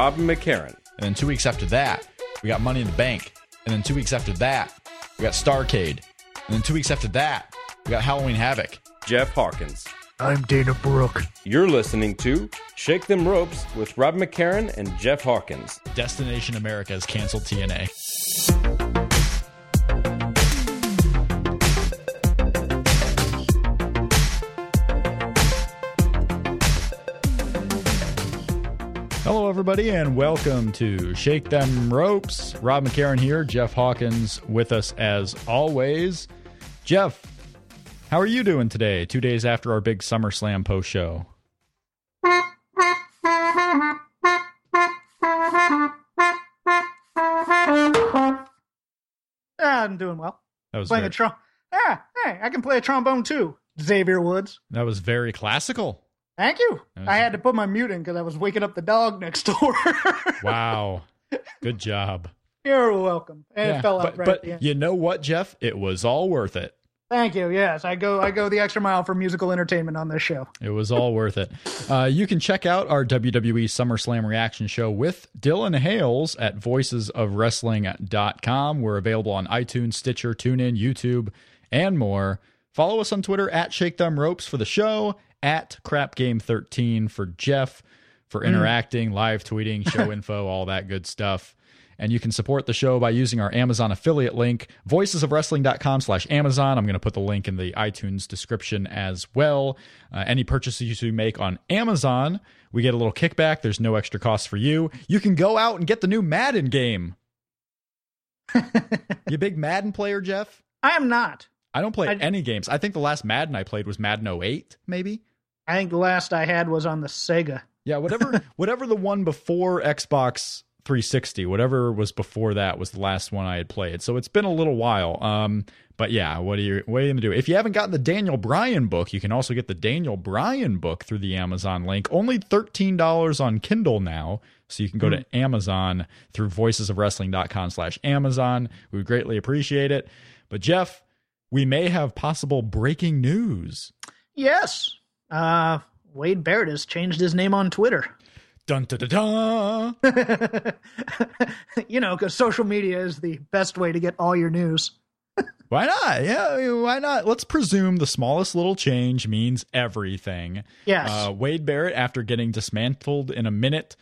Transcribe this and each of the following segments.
Robin McCarran. And then two weeks after that, we got Money in the Bank. And then two weeks after that, we got Starcade. And then two weeks after that, we got Halloween Havoc. Jeff Hawkins. I'm Dana Brooke. You're listening to Shake Them Ropes with Rob McCarran and Jeff Hawkins. Destination America has canceled TNA. Hello, everybody, and welcome to Shake Them Ropes. Rob McCarran here, Jeff Hawkins with us as always. Jeff, how are you doing today, two days after our big SummerSlam post show? Ah, I'm doing well. That was Playing very, a trom. Ah, hey, I can play a trombone too. Xavier Woods. that was very classical. Thank you. I had to put my mute in because I was waking up the dog next door. Wow, good job. You're welcome. And Yeah, it fell out but right but at the end. you know what, Jeff? It was all worth it. Thank you. Yes, I go. I go the extra mile for musical entertainment on this show. It was all worth it. Uh, you can check out our WWE SummerSlam reaction show with Dylan Hales at voicesofwrestling.com. We're available on iTunes, Stitcher, TuneIn, YouTube, and more. Follow us on Twitter at Shake Them Ropes for the show, at Crap Game 13 for Jeff for interacting, live tweeting, show info, all that good stuff. And you can support the show by using our Amazon affiliate link, voicesofwrestling.com slash Amazon. I'm going to put the link in the iTunes description as well. Uh, any purchases you make on Amazon, we get a little kickback. There's no extra cost for you. You can go out and get the new Madden game. you big Madden player, Jeff? I am not. I don't play I- any games. I think the last Madden I played was Madden 08, maybe. I think the last I had was on the Sega. Yeah, whatever whatever the one before Xbox 360, whatever was before that was the last one I had played. So it's been a little while. Um, but yeah, what are you what are you gonna do? If you haven't gotten the Daniel Bryan book, you can also get the Daniel Bryan book through the Amazon link. Only thirteen dollars on Kindle now. So you can go to Amazon through voicesofwrestling.com slash Amazon. We would greatly appreciate it. But Jeff, we may have possible breaking news. Yes. Uh, Wade Barrett has changed his name on Twitter. Dun dun dun dun. you know, because social media is the best way to get all your news. Why not? Yeah, why not? Let's presume the smallest little change means everything. Yes. Uh, Wade Barrett, after getting dismantled in a minute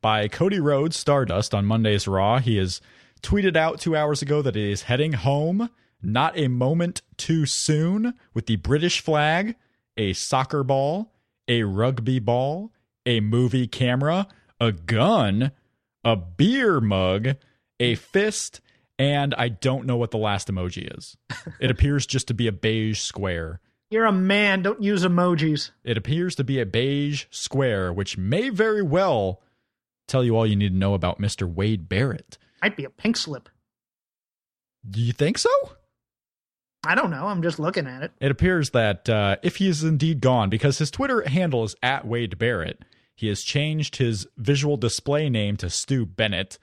by Cody Rhodes Stardust on Monday's Raw, he has tweeted out two hours ago that he is heading home, not a moment too soon, with the British flag, a soccer ball, a rugby ball, a movie camera, a gun, a beer mug, a fist, and I don't know what the last emoji is. It appears just to be a beige square. You're a man. Don't use emojis. It appears to be a beige square, which may very well tell you all you need to know about Mr. Wade Barrett. Might be a pink slip. Do you think so? I don't know. I'm just looking at it. It appears that uh, if he is indeed gone, because his Twitter handle is at Wade Barrett, he has changed his visual display name to Stu Bennett.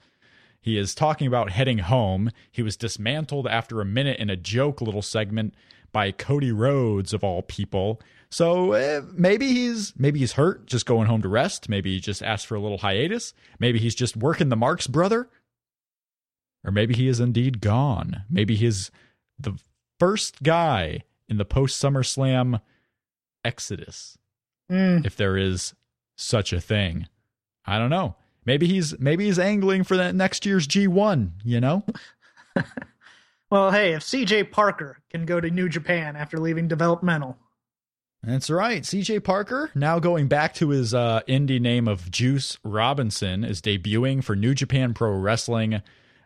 He is talking about heading home. He was dismantled after a minute in a joke little segment by Cody Rhodes of all people. So eh, maybe he's maybe he's hurt, just going home to rest. Maybe he just asked for a little hiatus. Maybe he's just working the Marks brother. Or maybe he is indeed gone. Maybe he's the first guy in the post SummerSlam exodus, Mm, if there is such a thing. I don't know. Maybe he's maybe he's angling for that next year's G1, you know? well, hey, if CJ Parker can go to New Japan after leaving developmental, That's right. CJ Parker, now going back to his uh, indie name of Juice Robinson, is debuting for New Japan Pro Wrestling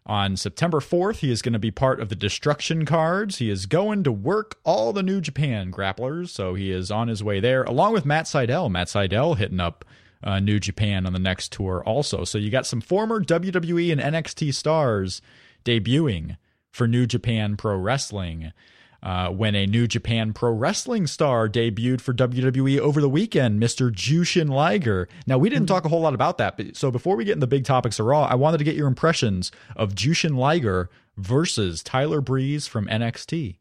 on September 4th. He is going to be part of the Destruction Cards. He is going to work all the New Japan grapplers, so he is on his way there, along with Matt Sydal. Matt Sydal hitting up uh, New Japan on the next tour also. So you got some former WWE and NXT stars debuting for New Japan Pro Wrestling. Uh, when a New Japan Pro Wrestling star debuted for WWE over the weekend, Mr. Jushin Liger. Now, we didn't talk a whole lot about that, but so before we get in the big topics of Raw, I wanted to get your impressions of Jushin Liger versus Tyler Breeze from NXT.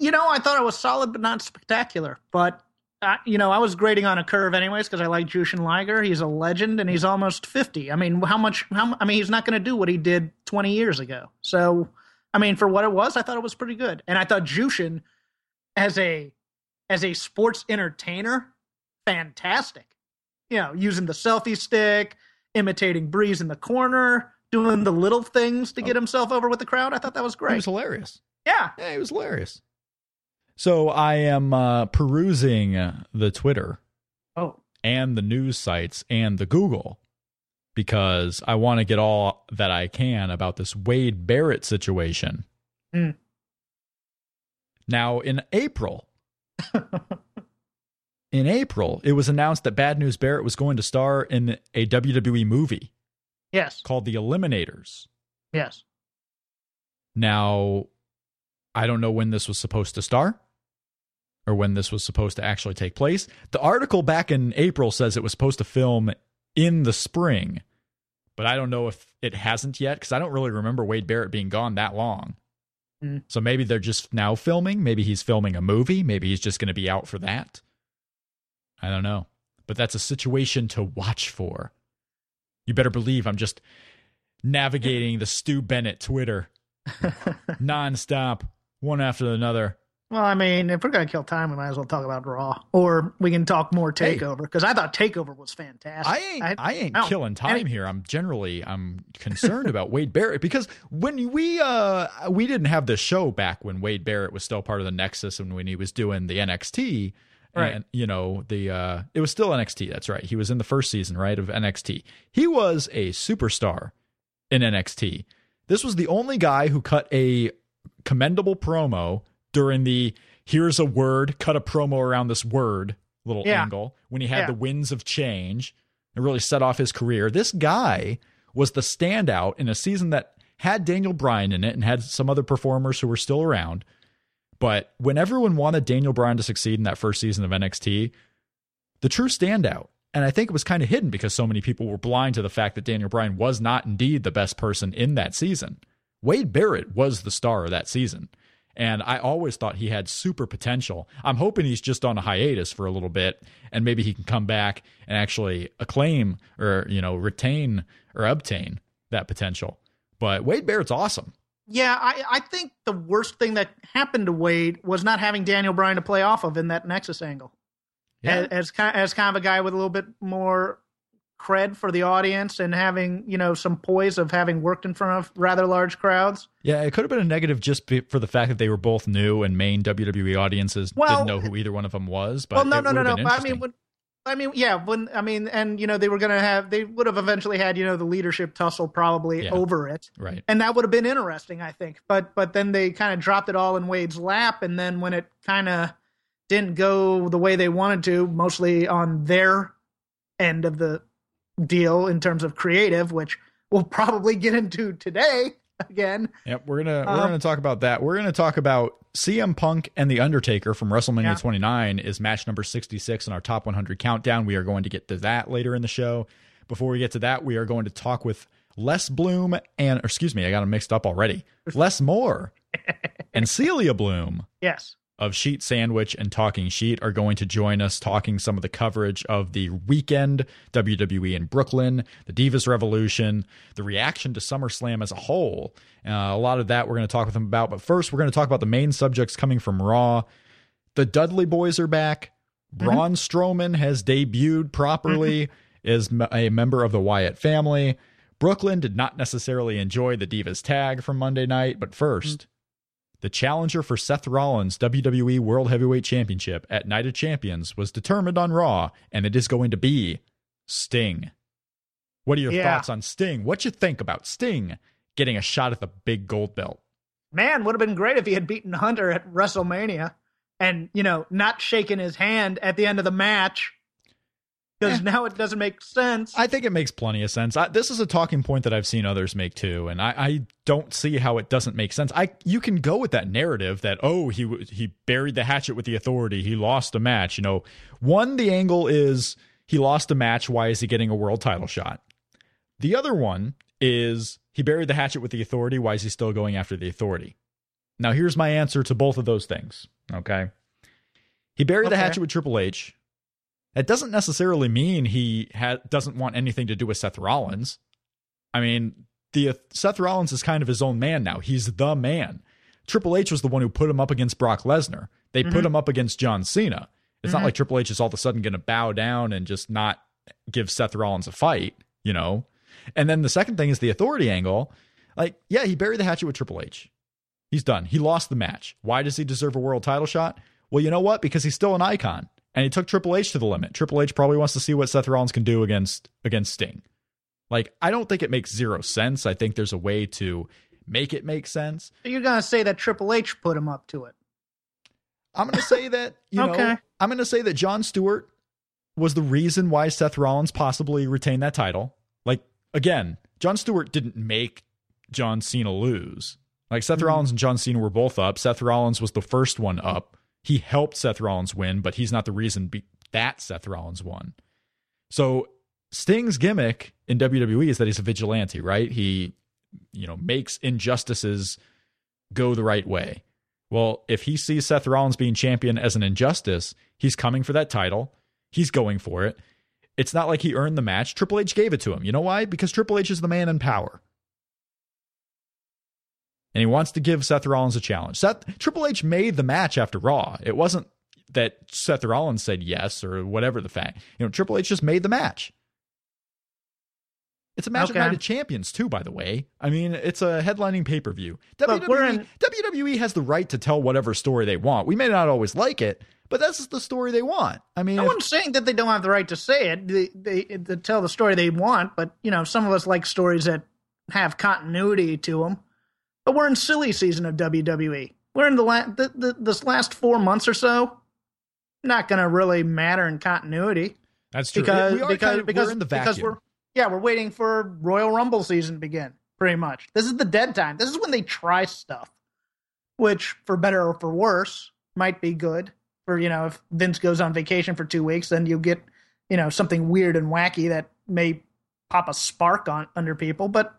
You know, I thought it was solid, but not spectacular. But uh, you know, I was grading on a curve anyways because I like Jushin Liger. He's a legend, and he's almost fifty. I mean, how much? How? I mean, he's not going to do what he did twenty years ago. So, I mean, for what it was, I thought it was pretty good. And I thought Jushin, as a as a sports entertainer, fantastic. You know, using the selfie stick, imitating Breeze in the corner, doing the little things to get himself over with the crowd. I thought that was great. It was hilarious. yeah. Yeah, it was hilarious. So I am uh, perusing the Twitter Oh, and the news sites and the Google because I want to get all that I can about this Wade Barrett situation. Hmm. Now, in April, in April, it was announced that Bad News Barrett was going to star in a WWE movie yes, called The Eliminators. yes. Now, I don't know when this was supposed to start or when this was supposed to actually take place. The article back in April says it was supposed to film in the spring, but I don't know if it hasn't yet because I don't really remember Wade Barrett being gone that long. Mm. So maybe they're just now filming. Maybe he's filming a movie. Maybe he's just going to be out for that. I don't know. But that's a situation to watch for. You better believe I'm just navigating the Stu Bennett Twitter nonstop, one after another. Well, I mean, if we're gonna kill time, we might as well talk about Raw, or we can talk more Hey. Takeover because I thought Takeover was fantastic. I ain't I, ain't I killing time here. I'm generally I'm concerned about Wade Barrett because when we uh we didn't have this show back when Wade Barrett was still part of the Nexus and when he was doing the NXT Right. and you know the uh it was still NXT that's right. He was in the first season, right, of NXT. He was a superstar in NXT. This was the only guy who cut a commendable promo during the here's a word, cut a promo around this word little Yeah. angle when he had Yeah. the winds of change. It really set off his career. This guy was the standout in a season that had Daniel Bryan in it and had some other performers who were still around. But when everyone wanted Daniel Bryan to succeed in that first season of NXT, the true standout, and I think it was kind of hidden because so many people were blind to the fact that Daniel Bryan was not indeed the best person in that season. Wade Barrett was the star of that season. And I always thought he had super potential. I'm hoping he's just on a hiatus for a little bit and maybe he can come back and actually acclaim or, you know, retain or obtain that potential. But Wade Barrett's awesome. yeah, I, I think the worst thing that happened to Wade was not having Daniel Bryan to play off of in that Nexus angle. As, as kind as kind of a guy with a little bit more cred for the audience and having you know some poise of having worked in front of rather large crowds. Yeah, it could have been a negative just be- for the fact that they were both new and main WWE audiences Well, didn't know who either one of them was. But well, no, no, no, no. I mean, when, I mean, yeah, when I mean, and you know, they were going to have, they would have eventually had, you know, the leadership tussle probably Yeah. over it, right. and that would have been interesting, I think. But but then they kind of dropped it all in Wade's lap, and then when it kind of didn't go the way they wanted to, mostly on their end of the deal in terms of creative, which we'll probably get into today again. Yep, we're gonna we're Um, gonna talk about that. We're gonna talk about CM Punk and the Undertaker from WrestleMania Yeah. 29 is match number 66 in our top 100 countdown. We are going to get to that later in the show. Before we get to that, we are going to talk with Les Bloom and or excuse me, I got them mixed up already. Les Moore and Celia Bloom Yes. Of Sheet Sandwich and Talking Sheet are going to join us talking some of the coverage of the weekend, WWE in Brooklyn, the Divas Revolution, the reaction to SummerSlam as a whole. Uh, a lot of that we're going to talk with them about. But first, we're going to talk about the main subjects coming from Raw. The Dudley Boys are back. Mm-hmm. Braun Strowman has debuted properly mm-hmm. as a member of the Wyatt family. Brooklyn did not necessarily enjoy the Divas tag from Monday night, but 1st the challenger for Seth Rollins' WWE World Heavyweight Championship at Night of Champions was determined on Raw, and it is going to be Sting. What are your Yeah. thoughts on Sting? What you think about Sting getting a shot at the big gold belt? Man, would have been great if he had beaten Hunter at WrestleMania and, you know, not shaking his hand at the end of the match. Because now it doesn't make sense. I think it makes plenty of sense. I, this is a talking point that I've seen others make too, and I, I, don't see how it doesn't make sense. I you can go with that narrative that oh he he buried the hatchet with the authority, he lost a match. You know, one the angle is he lost a match. Why is he getting a world title shot? The other one is he buried the hatchet with the authority. Why is he still going after the authority? Now here's my answer to both of those things. Okay, he buried okay. the hatchet with Triple H it doesn't necessarily mean he ha- doesn't want anything to do with Seth Rollins. I mean, the uh, Seth Rollins is kind of his own man now. He's the man. Triple H was the one who put him up against Brock Lesnar. They mm-hmm. put him up against John Cena. It's mm-hmm. not like Triple H is all of a sudden going to bow down and just not give Seth Rollins a fight, you know? And then the second thing is the authority angle. Like, yeah, he buried the hatchet with Triple H. He's done. He lost the match. Why does he deserve a world title shot? Well, you know what? Because he's still an icon and he took Triple H to the limit. Triple H probably wants to see what Seth Rollins can do against against Sting. Like, I don't think it makes zero sense. I think there's a way to make it make sense. You're gonna say that Triple H put him up to it. I'm gonna say that you okay. know I'm gonna say that Jon Stewart was the reason why Seth Rollins possibly retained that title. Like again, Jon Stewart didn't make John Cena lose. Like Seth mm-hmm. Rollins and John Cena were both up. Seth Rollins was the first one up he helped Seth Rollins win, but he's not the reason be- that Seth Rollins won. So Sting's gimmick in WWE is that he's a vigilante, right? He, you know, makes injustices go the right way. Well, if he sees Seth Rollins being champion as an injustice, he's coming for that title. He's going for it. It's not like he earned the match. Triple H gave it to him. You know why? Because Triple H is the man in power and he wants to give Seth Rollins a challenge. Seth Triple H made the match after Raw. It wasn't that Seth Rollins said yes or whatever the fact. You know, Triple H just made the match. It's a match okay. of Night of Champions too, by the way. I mean, it's a headlining pay per view. WWE, in- WWE has the right to tell whatever story they want. We may not always like it, but that's the story they want. I mean, no if- one's saying that they don't have the right to say it. They, they, they tell the story they want, but you know, some of us like stories that have continuity to them. But we're in silly season of WWE. We're in the, la- the, the this last four months or so. Not going to really matter in continuity. That's true. Because we because kind of, because we're in the vacuum. Because we're yeah, we're waiting for Royal Rumble season to begin. Pretty much. This is the dead time. This is when they try stuff, which for better or for worse might be good. For you know, if Vince goes on vacation for two weeks, then you get you know something weird and wacky that may pop a spark on under people. But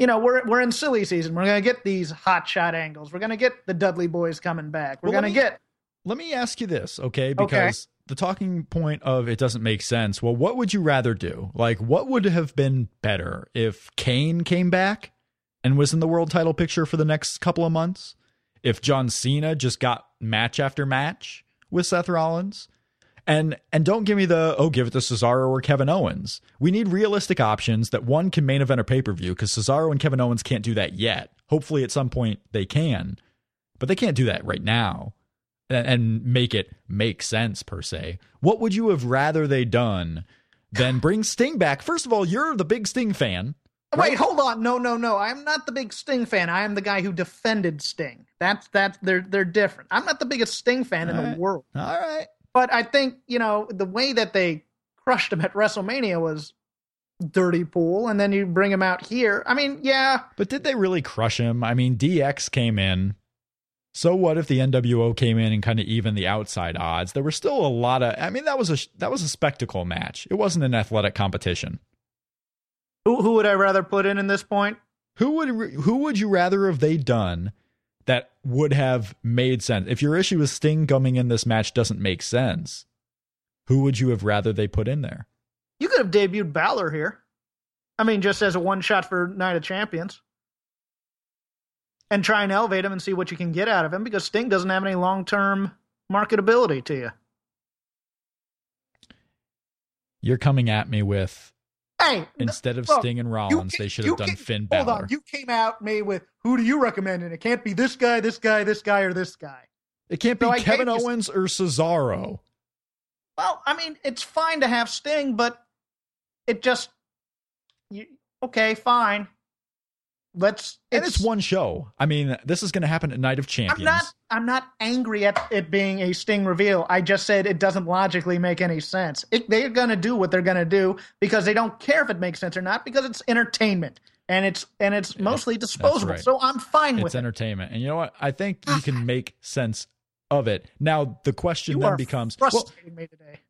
you know, we're we're in silly season. We're gonna get these hot shot angles. We're gonna get the Dudley boys coming back. We're well, gonna me, get. Let me ask you this, okay? Because okay. the talking point of it doesn't make sense. Well, what would you rather do? Like, what would have been better if Kane came back and was in the world title picture for the next couple of months? If John Cena just got match after match with Seth Rollins? And and don't give me the oh give it to Cesaro or Kevin Owens. We need realistic options that one can main event a pay per view because Cesaro and Kevin Owens can't do that yet. Hopefully at some point they can, but they can't do that right now and, and make it make sense per se. What would you have rather they done than bring Sting back? First of all, you're the big Sting fan. Oh, right? Wait, hold on. No, no, no. I'm not the big Sting fan. I am the guy who defended Sting. That's that's they're they're different. I'm not the biggest Sting fan all in right. the world. All right. But I think, you know, the way that they crushed him at WrestleMania was dirty pool and then you bring him out here. I mean, yeah. But did they really crush him? I mean, DX came in. So what if the NWO came in and kind of even the outside odds? There were still a lot of I mean, that was a that was a spectacle match. It wasn't an athletic competition. Who who would I rather put in in this point? Who would who would you rather have they done that would have made sense. If your issue with Sting coming in this match doesn't make sense, who would you have rather they put in there? You could have debuted Balor here. I mean, just as a one shot for Night of Champions. And try and elevate him and see what you can get out of him because Sting doesn't have any long term marketability to you. You're coming at me with Hey, instead of look, Sting and Rollins, they should have done Finn Balor. Hold on, you came out me with who do you recommend? And it can't be this guy, this guy, this guy, or this guy. It can't so be I Kevin Owens you... or Cesaro. Well, I mean, it's fine to have Sting, but it just you, okay, fine. Let's. and it's one show. I mean, this is going to happen at Night of Champions. I'm not. I'm not angry at it being a Sting reveal. I just said it doesn't logically make any sense. It, they're gonna do what they're gonna do because they don't care if it makes sense or not because it's entertainment and it's and it's mostly disposable. right. So I'm fine it's with it. It's entertainment, and you know what? I think you can ah. make sense of it. Now the question You then becomes: well, me today.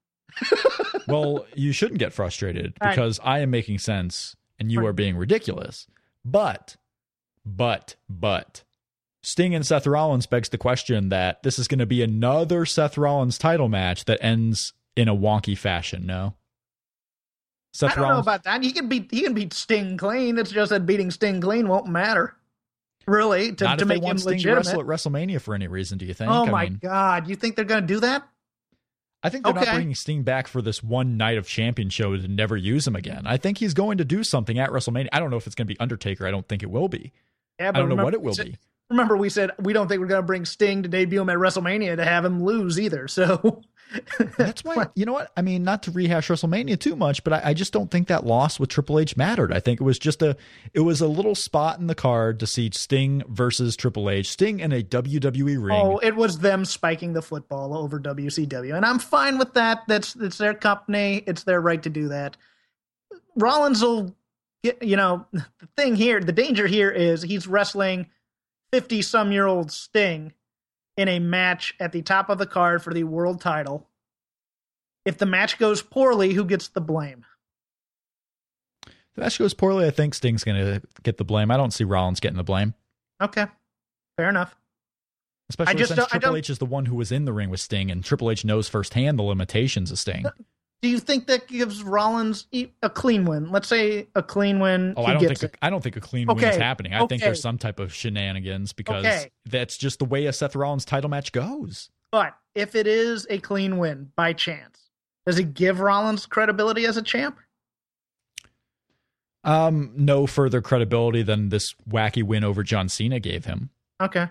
well, you shouldn't get frustrated because I am making sense and you are being ridiculous. But, but, but, Sting and Seth Rollins begs the question that this is going to be another Seth Rollins title match that ends in a wonky fashion. No, Seth I don't Rollins. know about that. He can beat he can beat Sting clean. It's just that beating Sting clean won't matter, really, to, not to if they make him want Sting to wrestle at WrestleMania for any reason. Do you think? oh I my mean, God! You think they're going to do that? I think they're not bringing Sting back for this one night of champion show to never use him again. I think he's going to do something at WrestleMania. I don't know if it's going to be Undertaker. I don't think it will be. Yeah, I don't know remember what it will said- be. Remember, we said we don't think we're going to bring Sting to debut him at WrestleMania to have him lose either. So That's why, you know what? I mean, not to rehash WrestleMania too much, but I, I just don't think that loss with Triple H mattered. I think it was just a, it was a little spot in the card to see Sting versus Triple H, Sting in a WWE ring. Oh, it was them spiking the football over WCW, and I'm fine with that. That's it's their company. It's their right to do that. Rollins will. You know, the thing here, the danger here is he's wrestling fifty some year old Sting in a match at the top of the card for the world title. If the match goes poorly, who gets the blame? If the match goes poorly, I think Sting's going to get the blame. I don't see Rollins getting the blame, Okay, fair enough. especially since Triple H is the one who was in the ring with Sting, and Triple H knows firsthand the limitations of Sting. Do you think that gives Rollins a clean win? Let's say a clean win. Oh, I don't think a, I don't think a clean win is happening. I think there's some type of shenanigans because Okay. that's just the way a Seth Rollins title match goes. But if it is a clean win by chance, does it give Rollins credibility as a champ? Um, no further credibility than this wacky win over John Cena gave him. Okay.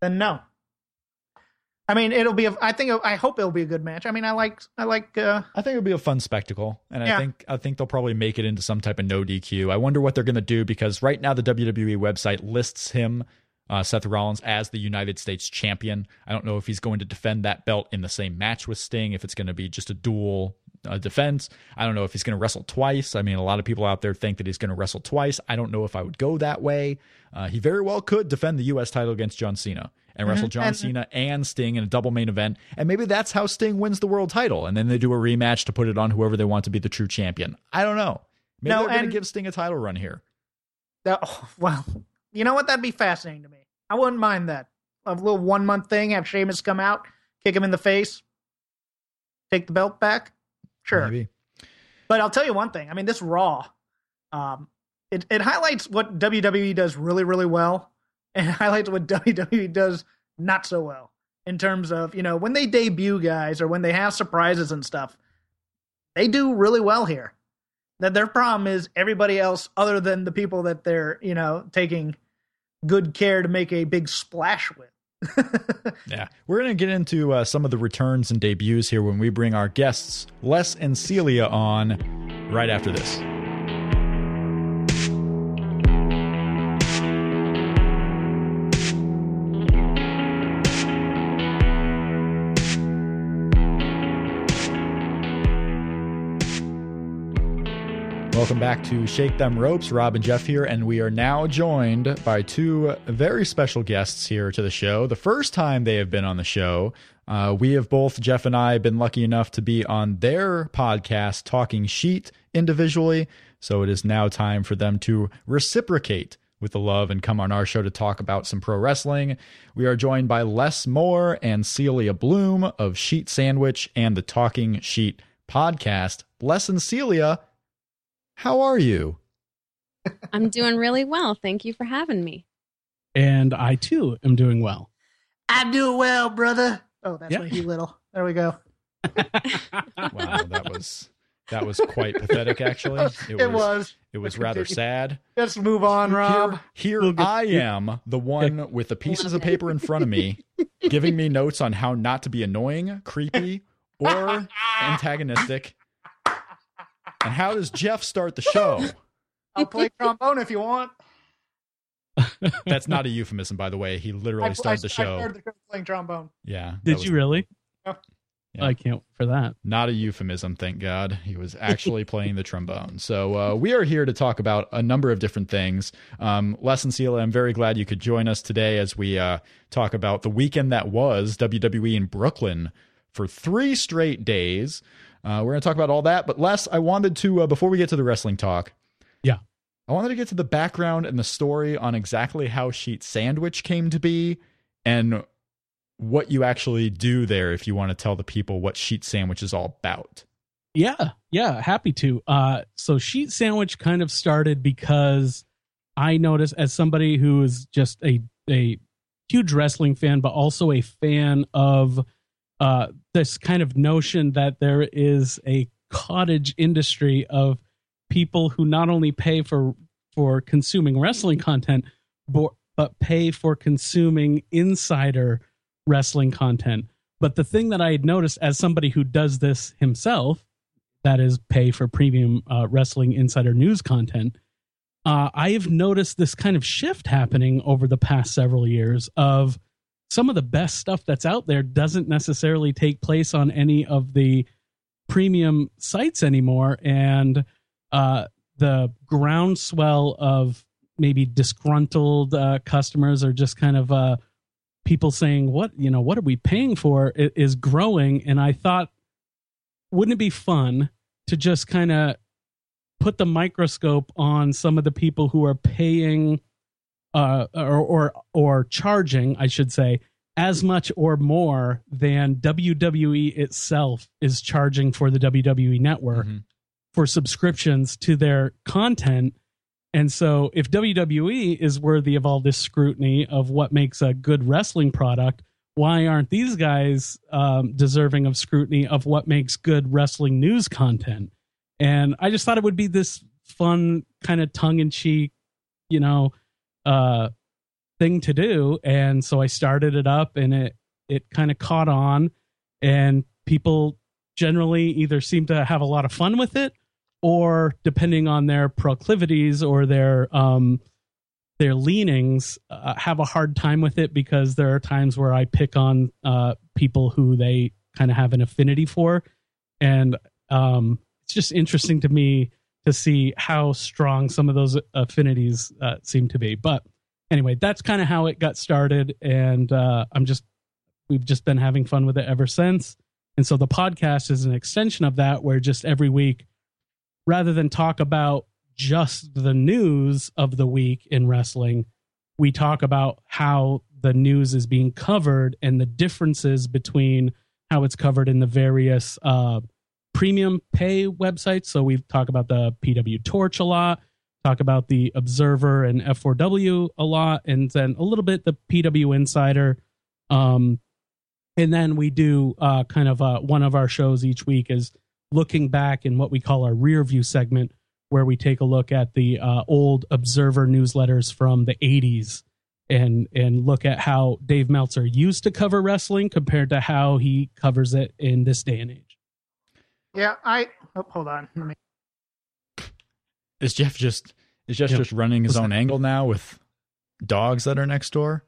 Then no. I mean, it'll be. A, I think. I hope it'll be a good match. I mean, I like. I like. uh I think it'll be a fun spectacle, and I think I think they'll probably make it into some type of no DQ. I wonder what they're going to do because right now the WWE website lists him, uh, Seth Rollins, as the United States champion. I don't know if he's going to defend that belt in the same match with Sting, if it's going to be just a dual uh, defense. I don't know if he's going to wrestle twice. I mean, a lot of people out there think that he's going to wrestle twice. I don't know if I would go that way. Uh, he very well could defend the U.S. title against John Cena. And wrestle John And- Cena and Sting in a double main event. And maybe that's how Sting wins the world title. And then they do a rematch to put it on whoever they want to be the true champion. I don't know. Maybe No, they're going to give Sting a title run here. that- oh, well, you know what? That'd be fascinating to me. I wouldn't mind that. A little one month thing. Have Sheamus come out, kick him in the face, take the belt back. Sure. Maybe. But I'll tell you one thing. I mean, this Raw, um, it, it highlights what WWE does really, really well, and highlights what WWE does not so well in terms of you know when they debut guys or when they have surprises and stuff. They do really well here. That their problem is everybody else other than the people that they're you know taking good care to make a big splash with. Yeah. We're going to get into uh, some of the returns and debuts here when we bring our guests, Les and Celia, on right after this. Welcome back to Shake Them Ropes. Rob and Jeff here, and we are now joined by two very special guests here to the show. The first time they have been on the show, uh, we have both, Jeff and I, been lucky enough to be on their podcast, Talking Sheet, individually. So it is now time for them to reciprocate with the love and come on our show to talk about some pro wrestling. We are joined by Les Moore and Celia Bloom of Sheet Sandwich and the Talking Sheet podcast. Les and Celia, how are you? I'm doing really well. Thank you for having me. and I too am doing well. I'm doing well, brother. Oh, that's Yeah. my Hugh Little. There we go. Wow, that was that was quite pathetic. Actually, It, was. It was Let's rather sad. Let's move on, Rob. Here We'll I am, the one with the pieces of paper in front of me, giving me notes on how not to be annoying, creepy, or antagonistic. And how does Jeff start the show? I'll play trombone if you want. That's not a euphemism, by the way. He literally I, started I, the show. I heard the Kurt playing trombone. yeah. Did was you really? Yeah. Yeah. I can't for that. Not a euphemism, thank God. He was actually playing the trombone. So uh, we are here to talk about a number of different things. Um, Les and Celia, I'm very glad you could join us today as we uh, talk about the weekend that was WWE in Brooklyn for three straight days. Uh, we're going to talk about all that. But Les, I wanted to, uh, before we get to the wrestling talk, Yeah. I wanted to get to the background and the story on exactly how Sheet Sandwich came to be and what you actually do there if you want to tell the people what Sheet Sandwich is all about. Yeah, yeah, happy to. Uh, so sheet sandwich kind of started because I noticed as somebody who is just a a huge wrestling fan, but also a fan of uh, this kind of notion that there is a cottage industry of people who not only pay for for consuming wrestling content, but but pay for consuming insider wrestling content. But the thing that I had noticed as somebody who does this himself that is pay for premium uh, wrestling insider news content uh, i have noticed this kind of shift happening over the past several years of some of the best stuff that's out there doesn't necessarily take place on any of the premium sites anymore. And uh, the groundswell of maybe disgruntled uh, customers or just kind of uh, people saying what you know what are we paying for? is growing. And i thought wouldn't it be fun to just kind of put the microscope on some of the people who are paying uh, or, or or charging, I should say, as much or more than WWE itself is charging for the WWE network Mhm. for subscriptions to their content. And so, if WWE is worthy of all this scrutiny of what makes a good wrestling product, why aren't these guys um, deserving of scrutiny of what makes good wrestling news content? And I just thought it would be this fun, kind of tongue in cheek, you know, uh, thing to do. And so I started it up, and it it kind of caught on, and people generally either seem to have a lot of fun with it, or depending on their proclivities or their um, their leanings uh, have a hard time with it because there are times where I pick on uh, people who they kind of have an affinity for, and um, it's just interesting to me to see how strong some of those affinities uh, seem to be. But anyway, that's kind of how it got started, and uh, I'm just we've just been having fun with it ever since. And so the podcast is an extension of that, where just every week, rather than talk about just the news of the week in wrestling, we talk about how the news is being covered and the differences between how it's covered in the various uh, premium pay websites. So we talk about the PW Torch a lot, talk about the Observer and F4W a lot, and then a little bit the PW Insider. Um, and then we do uh, kind of uh, one of our shows each week is looking back in what we call our rear view segment, where we take a look at the uh, old Observer newsletters from the 80s and and look at how Dave Meltzer used to cover wrestling compared to how he covers it in this day and age. Yeah, I oh, hold on. Let me. Is Jeff just is Jeff Yeah. just running his own angle now with dogs that are next door?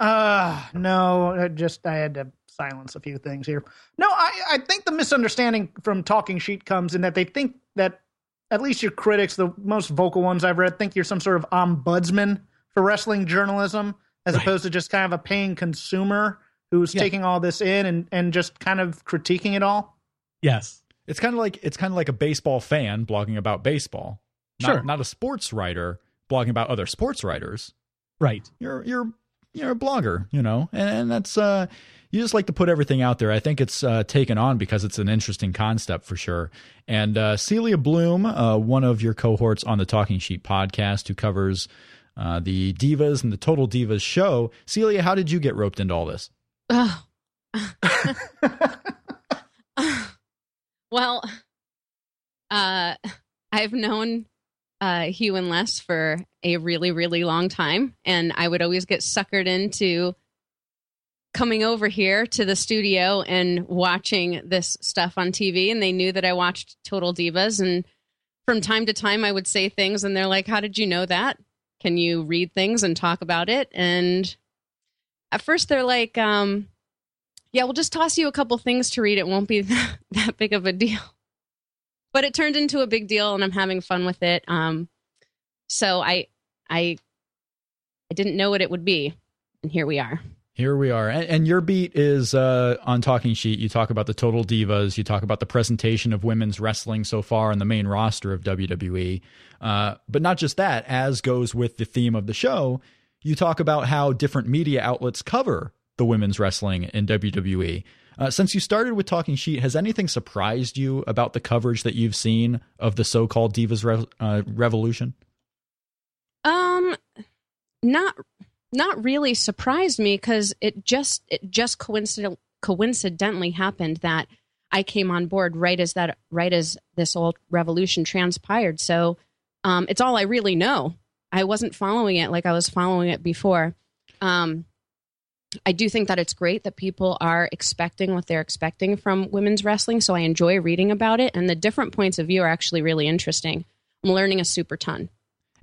Uh no, I just I had to silence a few things here. No, I I think the misunderstanding from Talking Sheet comes in that they think that at least your critics, the most vocal ones I've read, think you're some sort of ombudsman for wrestling journalism, as Right. opposed to just kind of a paying consumer who's Yeah. taking all this in and and just kind of critiquing it all. Yes. It's kind of like it's kind of like a baseball fan blogging about baseball. Not, Sure. not a sports writer blogging about other sports writers. Right. You're you're you're a blogger, you know, and, and that's uh you just like to put everything out there. I think it's uh, taken on because it's an interesting concept for sure. And uh, Celia Bloom, uh, one of your cohorts on the Talking Sheet podcast, who covers uh, the Divas and the Total Divas show. Celia, how did you get roped into all this? Oh. well, uh, I've known uh, Hugh and Les for a really, really long time, and I would always get suckered into coming over here to the studio and watching this stuff on TV. And they knew that I watched Total Divas, and from time to time, I would say things, and they're like, "How did you know that?" can you read things and talk about it? And at first they're like, um, yeah, we'll just toss you a couple things to read. It won't be that big of a deal. But it turned into a big deal and I'm having fun with it. Um, so I, I, I didn't know what it would be. And here we are. Here we are. And, and your beat is uh, on Talking Sheet. You talk about the total divas. You talk about the presentation of women's wrestling so far on the main roster of WWE. Uh, but not just that, as goes with the theme of the show, you talk about how different media outlets cover the women's wrestling in WWE. Uh, since you started with Talking Sheet, has anything surprised you about the coverage that you've seen of the so-called Divas Re- uh, Revolution? Um, not not really surprised me because it just it just coincident coincidentally happened that I came on board right as that right as this old revolution transpired. So um, it's all I really know. I wasn't following it like I was following it before. Um, I do think that it's great that people are expecting what they're expecting from women's wrestling. So I enjoy reading about it, and the different points of view are actually really interesting. I'm learning a super ton.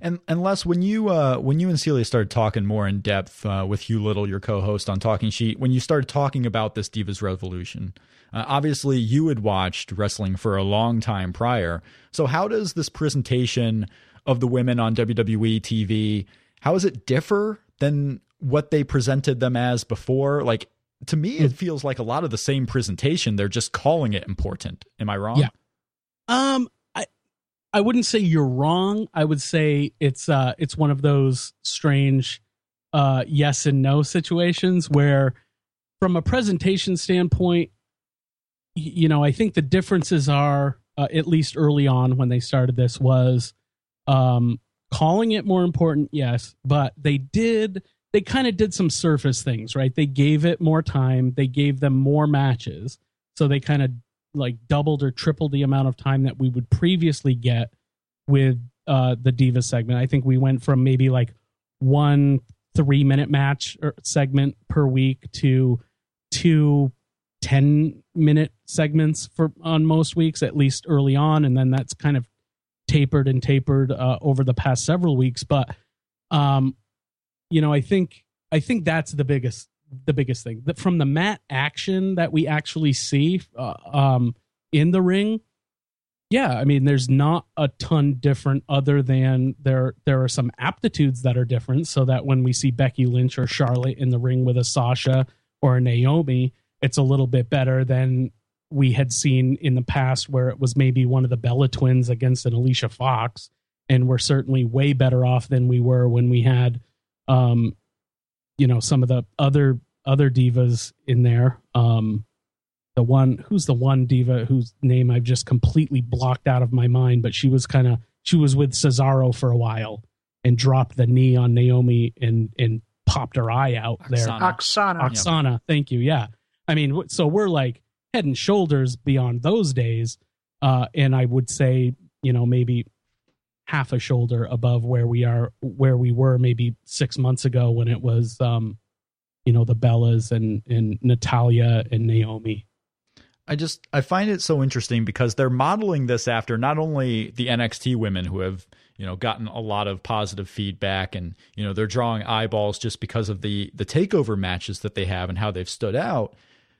And and Les, when you uh, when you and Celia started talking more in depth uh, with Hugh Little, your co-host on Talking Sheet, when you started talking about this Divas Revolution, uh, obviously you had watched wrestling for a long time prior. So how does this presentation of the women on WWE TV how does it differ than what they presented them as before? Like to me, it feels like a lot of the same presentation. They're just calling it important. Am I wrong? Yeah. Um, I I wouldn't say you're wrong. I would say it's uh it's one of those strange uh yes and no situations where from a presentation standpoint you know i think the differences are uh, at least early on when they started this was um calling it more important yes but they did they kind of did some surface things right? They gave it more time. They gave them more matches. So they kind of like doubled or tripled the amount of time that we would previously get with uh the diva segment. I think we went from maybe like one three minute match or segment per week to two 10 minute segments for on most weeks at least early on. And then that's kind of tapered and tapered uh, over the past several weeks. But um you know i think i think that's the biggest the biggest thing. That from the mat action that we actually see uh, um in the ring yeah i mean there's not a ton different other than there there are some aptitudes that are different so that when we see becky lynch or charlotte in the ring with a sasha or a naomi it's a little bit better than we had seen in the past where it was maybe one of the bella twins against an alicia fox and we're certainly way better off than we were when we had um you know some of the other other divas in there um the one who's the one diva whose name I've just completely blocked out of my mind, but she was kind of she was with Cesaro for a while and dropped the knee on Naomi and and popped her eye out there. Aksana. Aksana. Aksana, thank you. Yeah, I mean, so we're like head and shoulders beyond those days, uh, and I would say you know maybe half a shoulder above where we are where we were maybe six months ago when it was um you know the Bellas and and Natalya and Naomi. I just I find it so interesting because they're modeling this after not only the NXT women who have you know gotten a lot of positive feedback and you know they're drawing eyeballs just because of the the takeover matches that they have and how they've stood out,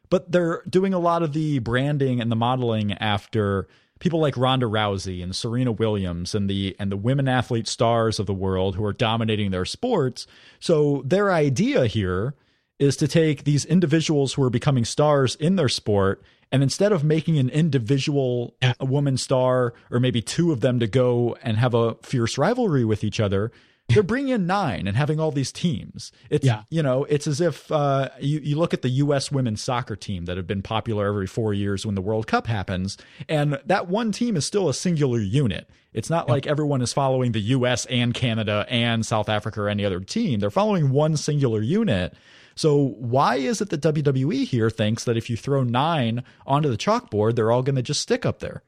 but they're doing a lot of the branding and the modeling after people like Ronda Rousey and Serena Williams and the and the women athlete stars of the world who are dominating their sports. So their idea here is to take these individuals who are becoming stars in their sport and instead of making an individual a woman star or maybe two of them to go and have a fierce rivalry with each other they're bringing in nine and having all these teams. It's Yeah. you know it's as if uh, you, you look at the us women's soccer team that have been popular every four years when the world cup happens and that one team is still a singular unit. It's not like everyone is following the us and canada and south africa or any other team. They're following one singular unit. So why is it that WWE here thinks that if you throw nine onto the chalkboard, they're all going to just stick up there?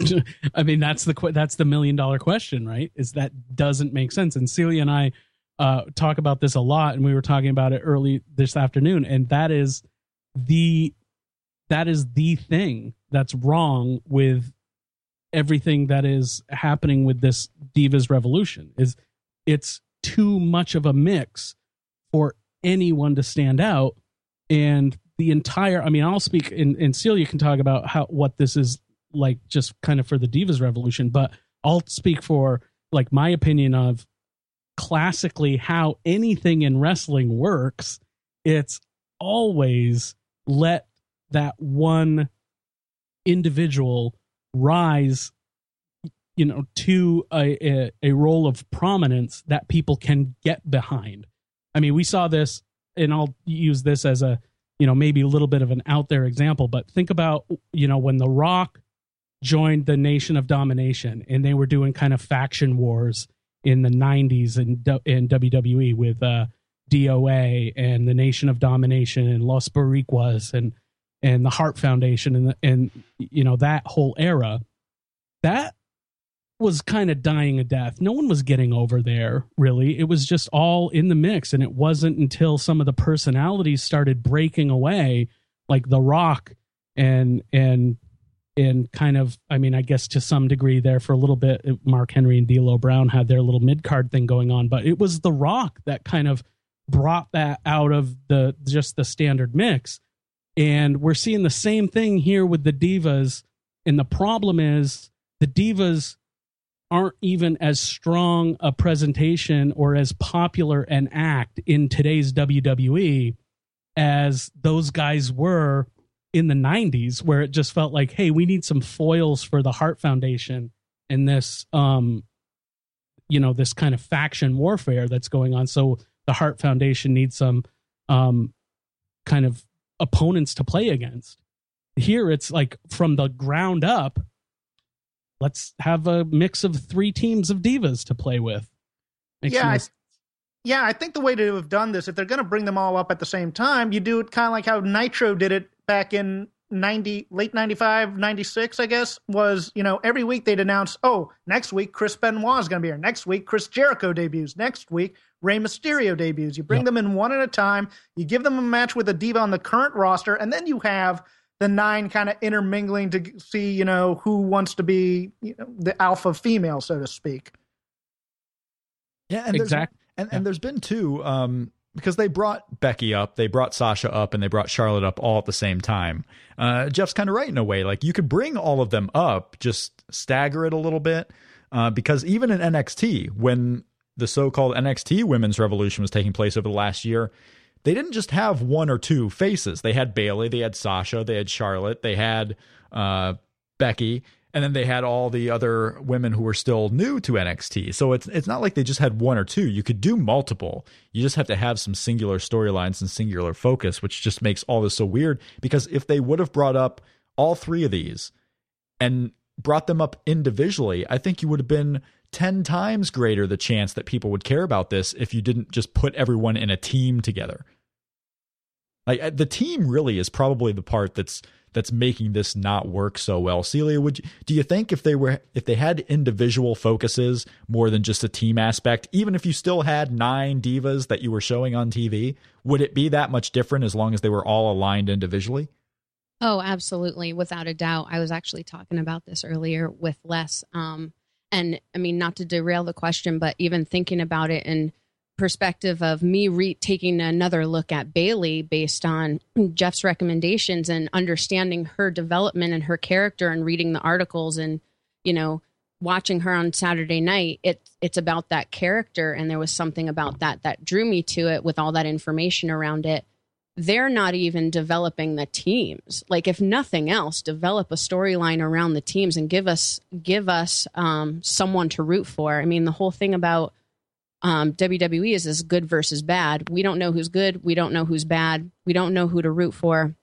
I mean, that's the that's the million dollar question, right? Is that doesn't make sense. And Celia and I uh, talk about this a lot, and we were talking about it early this afternoon, and that is the that is the thing that's wrong with everything that is happening with this Divas Revolution. Is it's too much of a mix for anyone to stand out, and the entire. I mean, I'll speak, and, and Celia can talk about how what this is like, just kind of for the Divas Revolution, but I'll speak for like my opinion of classically how anything in wrestling works. It's always let that one individual rise you know to a, a, a role of prominence that people can get behind i mean we saw this and i'll use this as a you know maybe a little bit of an out there example but think about you know when the rock joined the nation of domination and they were doing kind of faction wars in the 90s in, in wwe with uh doa and the nation of domination and los boricuas and and the Hart Foundation and the, and you know that whole era, that was kind of dying a death. No one was getting over there really. It was just all in the mix, and it wasn't until some of the personalities started breaking away, like The Rock and and and kind of I mean I guess to some degree there for a little bit Mark Henry and D'Lo Brown had their little mid card thing going on, but it was The Rock that kind of brought that out of the just the standard mix and we're seeing the same thing here with the divas. And the problem is the divas aren't even as strong a presentation or as popular an act in today's WWE as those guys were in the 90s where it just felt like hey we need some foils for the Hart Foundation in this um you know this kind of faction warfare that's going on so the Hart Foundation needs some um kind of opponents to play against. Here it's like from the ground up, let's have a mix of three teams of divas to play with. Makes yeah, I, yeah, I think the way to have done this, if they're going to bring them all up at the same time, you do it kind of like how Nitro did it back in 90 late 95 96 i guess was you know every week they'd announce oh next week chris benoit is going to be here next week chris jericho debuts next week Rey Mysterio debuts. You bring yep. them in one at a time. You give them a match with a diva on the current roster, and then you have the nine kind of intermingling to see, you know, who wants to be you know, the alpha female, so to speak. Yeah, and exactly. And, yeah. and there's been two um, because they brought Becky up, they brought Sasha up, and they brought Charlotte up all at the same time. Uh, Jeff's kind of right in a way. Like you could bring all of them up, just stagger it a little bit. Uh, because even in NXT, when the so-called NXT Women's Revolution was taking place over the last year, they didn't just have one or two faces. They had Bayley, they had Sasha, they had Charlotte, they had uh, Becky, and then they had all the other women who were still new to NXT. So it's it's not like they just had one or two. You could do multiple. You just have to have some singular storylines and singular focus, which just makes all this so weird. Because if they would have brought up all three of these and brought them up individually, I think you would have been 10 times greater the chance that people would care about this if you didn't just put everyone in a team together. Like uh, the team really is probably the part that's that's making this not work so well. Celia, would you, do you think if they were if they had individual focuses more than just a team aspect, even if you still had nine divas that you were showing on TV, would it be that much different as long as they were all aligned individually? Oh, absolutely, without a doubt. I was actually talking about this earlier with Les. Um, and I mean, not to derail the question, but even thinking about it in perspective of me re- taking another look at Bayley based on Jeff's recommendations and understanding her development and her character and reading the articles and, you know, watching her on Saturday night, it, it's about that character. And there was something about that that drew me to it with all that information around it they're not even developing the teams. Like if nothing else, develop a storyline around the teams and give us give us um, someone to root for. I mean, the whole thing about um, WWE is this good versus bad. We don't know who's good. We don't know who's bad. We don't know who to root for.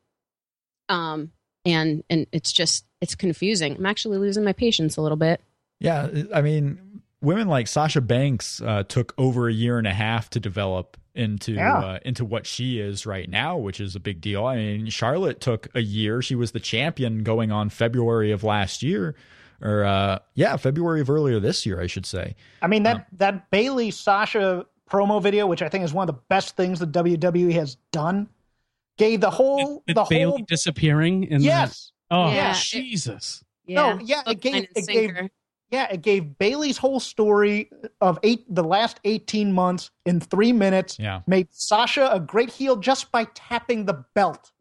Um, and and it's just it's confusing. I'm actually losing my patience a little bit. Yeah, I mean, women like Sasha Banks uh, took over a year and a half to develop into yeah. uh, into what she is right now, which is a big deal. I mean, Charlotte took a year; she was the champion going on February of last year, or uh, yeah, February of earlier this year, I should say. I mean that uh, that Bayley Sasha promo video, which I think is one of the best things that WWE has done, gave the whole the, the Bayley whole disappearing. In yes. The, oh yeah. Jesus. Yeah. No, yeah, it gave it gave Yeah, it gave Bayley's whole story of eight the last 18 months in three minutes. Yeah. Made Sasha a great heel just by tapping the belt.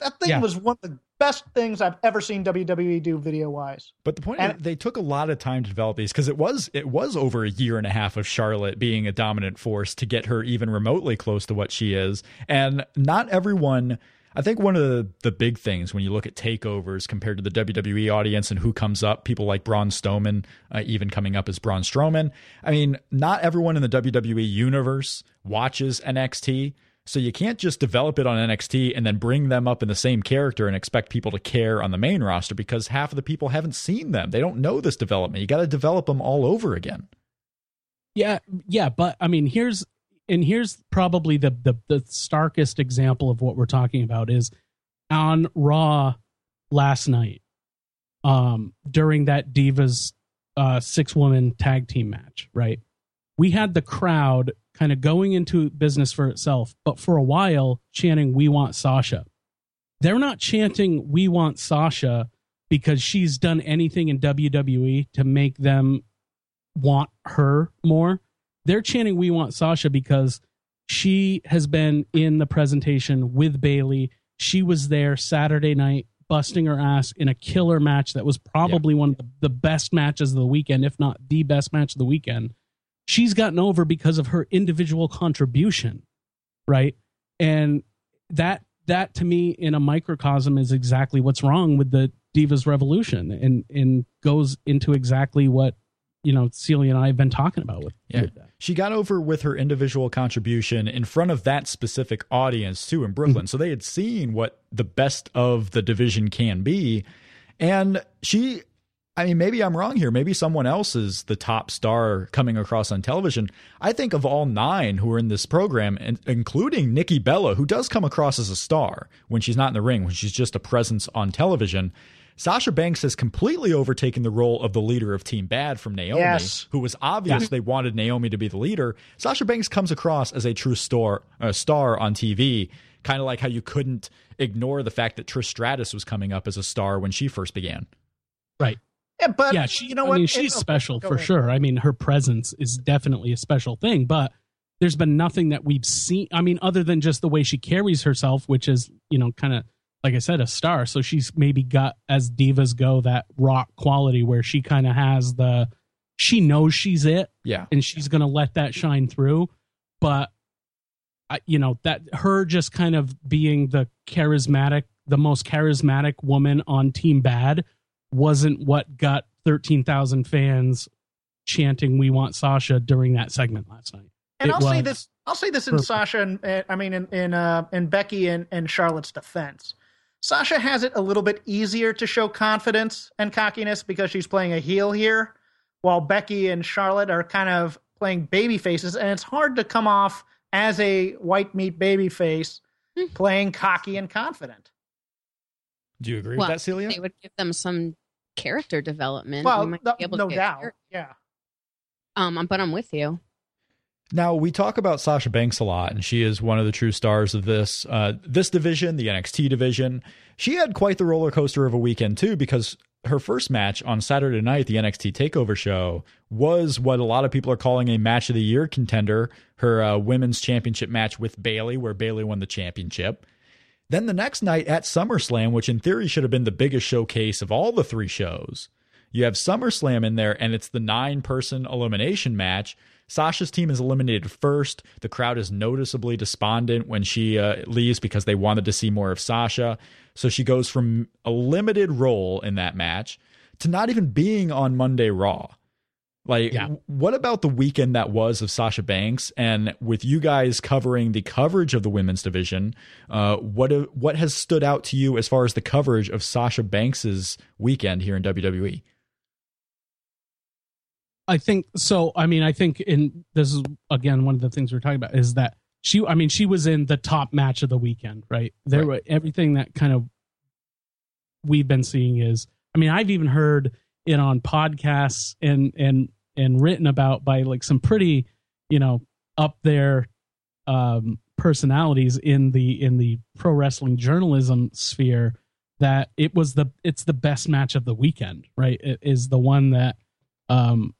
That thing Yeah. was one of the best things I've ever seen WWE do video wise. But the point And- is, they took a lot of time to develop these because it was it was over a year and a half of Charlotte being a dominant force to get her even remotely close to what she is, and not everyone. I think one of the, the big things when you look at takeovers compared to the WWE audience and who comes up, people like Braun Strowman, uh, even coming up as Braun Strowman. I mean, not everyone in the WWE universe watches NXT. So you can't just develop it on NXT and then bring them up in the same character and expect people to care on the main roster because half of the people haven't seen them. They don't know this development. You got to develop them all over again. Yeah, yeah, but I mean, here's and here's probably the the the starkest example of what we're talking about is on Raw last night, um, during that Divas uh, six woman tag team match, right? We had the crowd kind of going into business for itself, but for a while chanting, "We want Sasha." They're not chanting, "We want Sasha." Because she's done anything in WWE to make them want her more. They're chanting "We want Sasha" because she has been in the presentation with Bayley. She was there Saturday night, busting her ass in a killer match that was probably one of the, the best matches of the weekend, if not the best match of the weekend. She's gotten over because of her individual contribution, right? And that that to me in a microcosm is exactly what's wrong with the Divas Revolution, and and goes into exactly what you know Celia and I have been talking about with, Yeah. with that. She got over with her individual contribution in front of that specific audience too in Brooklyn. Mm-hmm. So they had seen what the best of the division can be. And she I mean, maybe I'm wrong here. Maybe someone else is the top star coming across on television. I think of all nine who are in this program, and including Nikki Bella, who does come across as a star when she's not in the ring, when she's just a presence on television. Sasha Banks has completely overtaken the role of the leader of Team Bad from Naomi, Yes. who was obvious they wanted Naomi to be the leader. Sasha Banks comes across as a true star, uh, star on TV, kind of like how you couldn't ignore the fact that Trish Stratus was coming up as a star when she first began. Right. Yeah, but yeah, she, you know I what? mean, she's okay, special go for ahead. sure. I mean, her presence is definitely a special thing, but there's been nothing that we've seen. I mean, other than just the way she carries herself, which is, you know, kind of, like I said, a star. So she's maybe got, as divas go, that rock quality where she kind of has the, she knows she's it Yeah. and she's going to let that shine through. But, I, you know, that her just kind of being the charismatic, the most charismatic woman on Team Bad wasn't what got 13,000 fans chanting "We want Sasha" during that segment last night. And It I'll say this. I'll say this in perfect. Sasha and I mean in in, uh, in Becky and, and Charlotte's defense. Sasha has it a little bit easier to show confidence and cockiness because she's playing a heel here, while Becky and Charlotte are kind of playing baby faces, and it's hard to come off as a white meat baby face playing cocky and confident. Do you agree well, with that, Celia? they would give them some character development. Well, we might no, be able no to doubt, char- yeah. Um, but I'm with you. Now we talk about Sasha Banks a lot, and she is one of the true stars of this uh, this division, the NXT division. She had quite the roller coaster of a weekend too, because her first match on Saturday night, the NXT Takeover show, was what a lot of people are calling a match of the year contender. Her uh, women's championship match with Bayley, where Bayley won the championship. Then the next night at SummerSlam, which in theory should have been the biggest showcase of all the three shows, you have SummerSlam in there, and it's the nine person elimination match. Sasha's team is eliminated first. The crowd is noticeably despondent when she uh, leaves because they wanted to see more of Sasha. So she goes from a limited role in that match to not even being on Monday Raw. Like, Yeah. what about the weekend that was of Sasha Banks? And with you guys covering the coverage of the women's division, uh, what what has stood out to you as far as the coverage of Sasha Banks's weekend here in? WWE? I think so. I mean, I think in this is again one of the things we're talking about is that she. I mean, she was in the top match of the weekend, right? There, Right. were everything that kind of we've been seeing is. I mean, I've even heard it on podcasts and and and written about by like some pretty, you know, up there um, personalities in the in the pro wrestling journalism sphere that it was the it's the best match of the weekend, right? It is the one that um,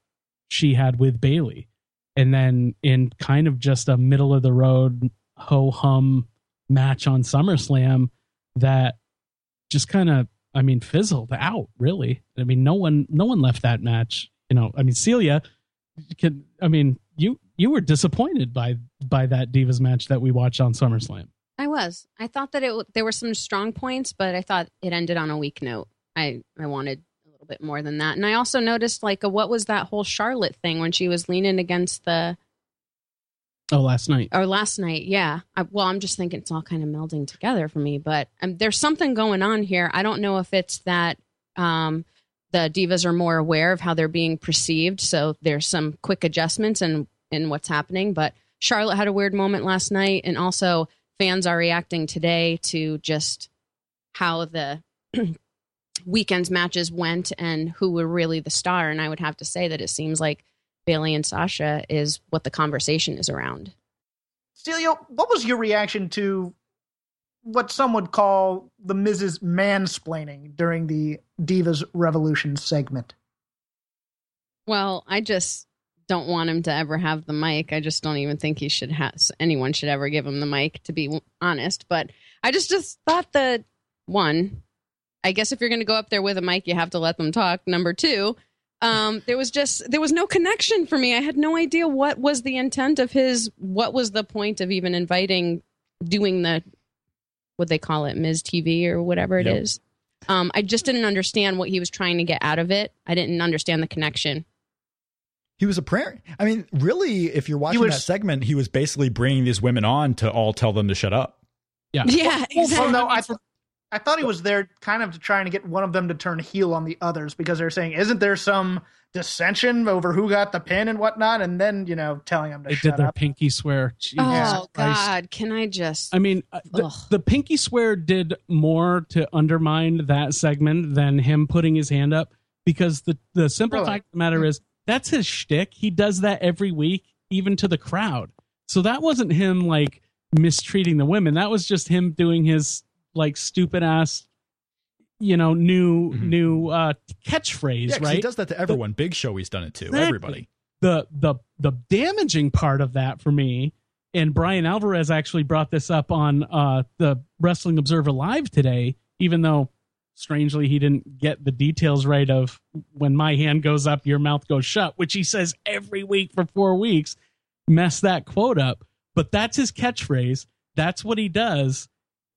she had with Bayley, and then in kind of just a middle of the road ho hum match on SummerSlam that just kind of I mean fizzled out. Really, I mean no one no one left that match. You know, I mean Celia can. I mean you you were disappointed by by that Divas match that we watched on SummerSlam. I was. I thought that it there were some strong points, but I thought it ended on a weak note. I I wanted a little bit more than that, and I also noticed like a, what was that whole Charlotte thing when she was leaning against the Oh, last night. or last night? Yeah. I, well, I'm just thinking it's all kind of melding together for me, but um, there's something going on here. I don't know if it's that um, the divas are more aware of how they're being perceived, so there's some quick adjustments in in what's happening. But Charlotte had a weird moment last night, and also fans are reacting today to just how the weekend's matches went and who were really the star. And I would have to say that it seems like Bayley and Sasha is what the conversation is around. Celia, what was your reaction to what some would call the Miz's Mansplaining during the Divas Revolution segment? Well, I just don't want him to ever have the mic. I just don't even think he should have anyone should ever give him the mic to be honest, but I just just thought that one, I guess if you're going to go up there with a mic, you have to let them talk. Number 2, um there was just there was no connection for me. I had no idea what was the intent of his what was the point of even inviting doing the what they call it, Miz TV or whatever it Yep. is. Um, I just didn't understand what he was trying to get out of it. I didn't understand the connection. He was a prayer. I mean, really, if you're watching was- that segment, he was basically bringing these women on to all tell them to shut up. Yeah. Yeah, exactly. Well, no, I, th- I thought he was there kind of to trying to get one of them to turn heel on the others because they're saying, isn't there some dissension over who got the pin and whatnot? And then, you know, telling them to They shut did their up. pinky swear. Jesus oh Christ. God, can I just? I mean, uh, the, the pinky swear did more to undermine that segment than him putting his hand up because the, the simple Really? fact of the matter is that's his shtick. He does that every week, even to the crowd. So that wasn't him like mistreating the women. That was just him doing his like stupid ass, you know, new Mhm. new uh catchphrase, Yeah, right? he does that to everyone. Big Show, he's done it to Exactly. everybody. the the the damaging part of that for me and Bryan Alvarez actually brought this up on uh the Wrestling Observer Live today even though strangely he didn't get the details right of when my hand goes up your mouth goes shut which he says every week for 4 weeks mess that quote up but that's his catchphrase that's what he does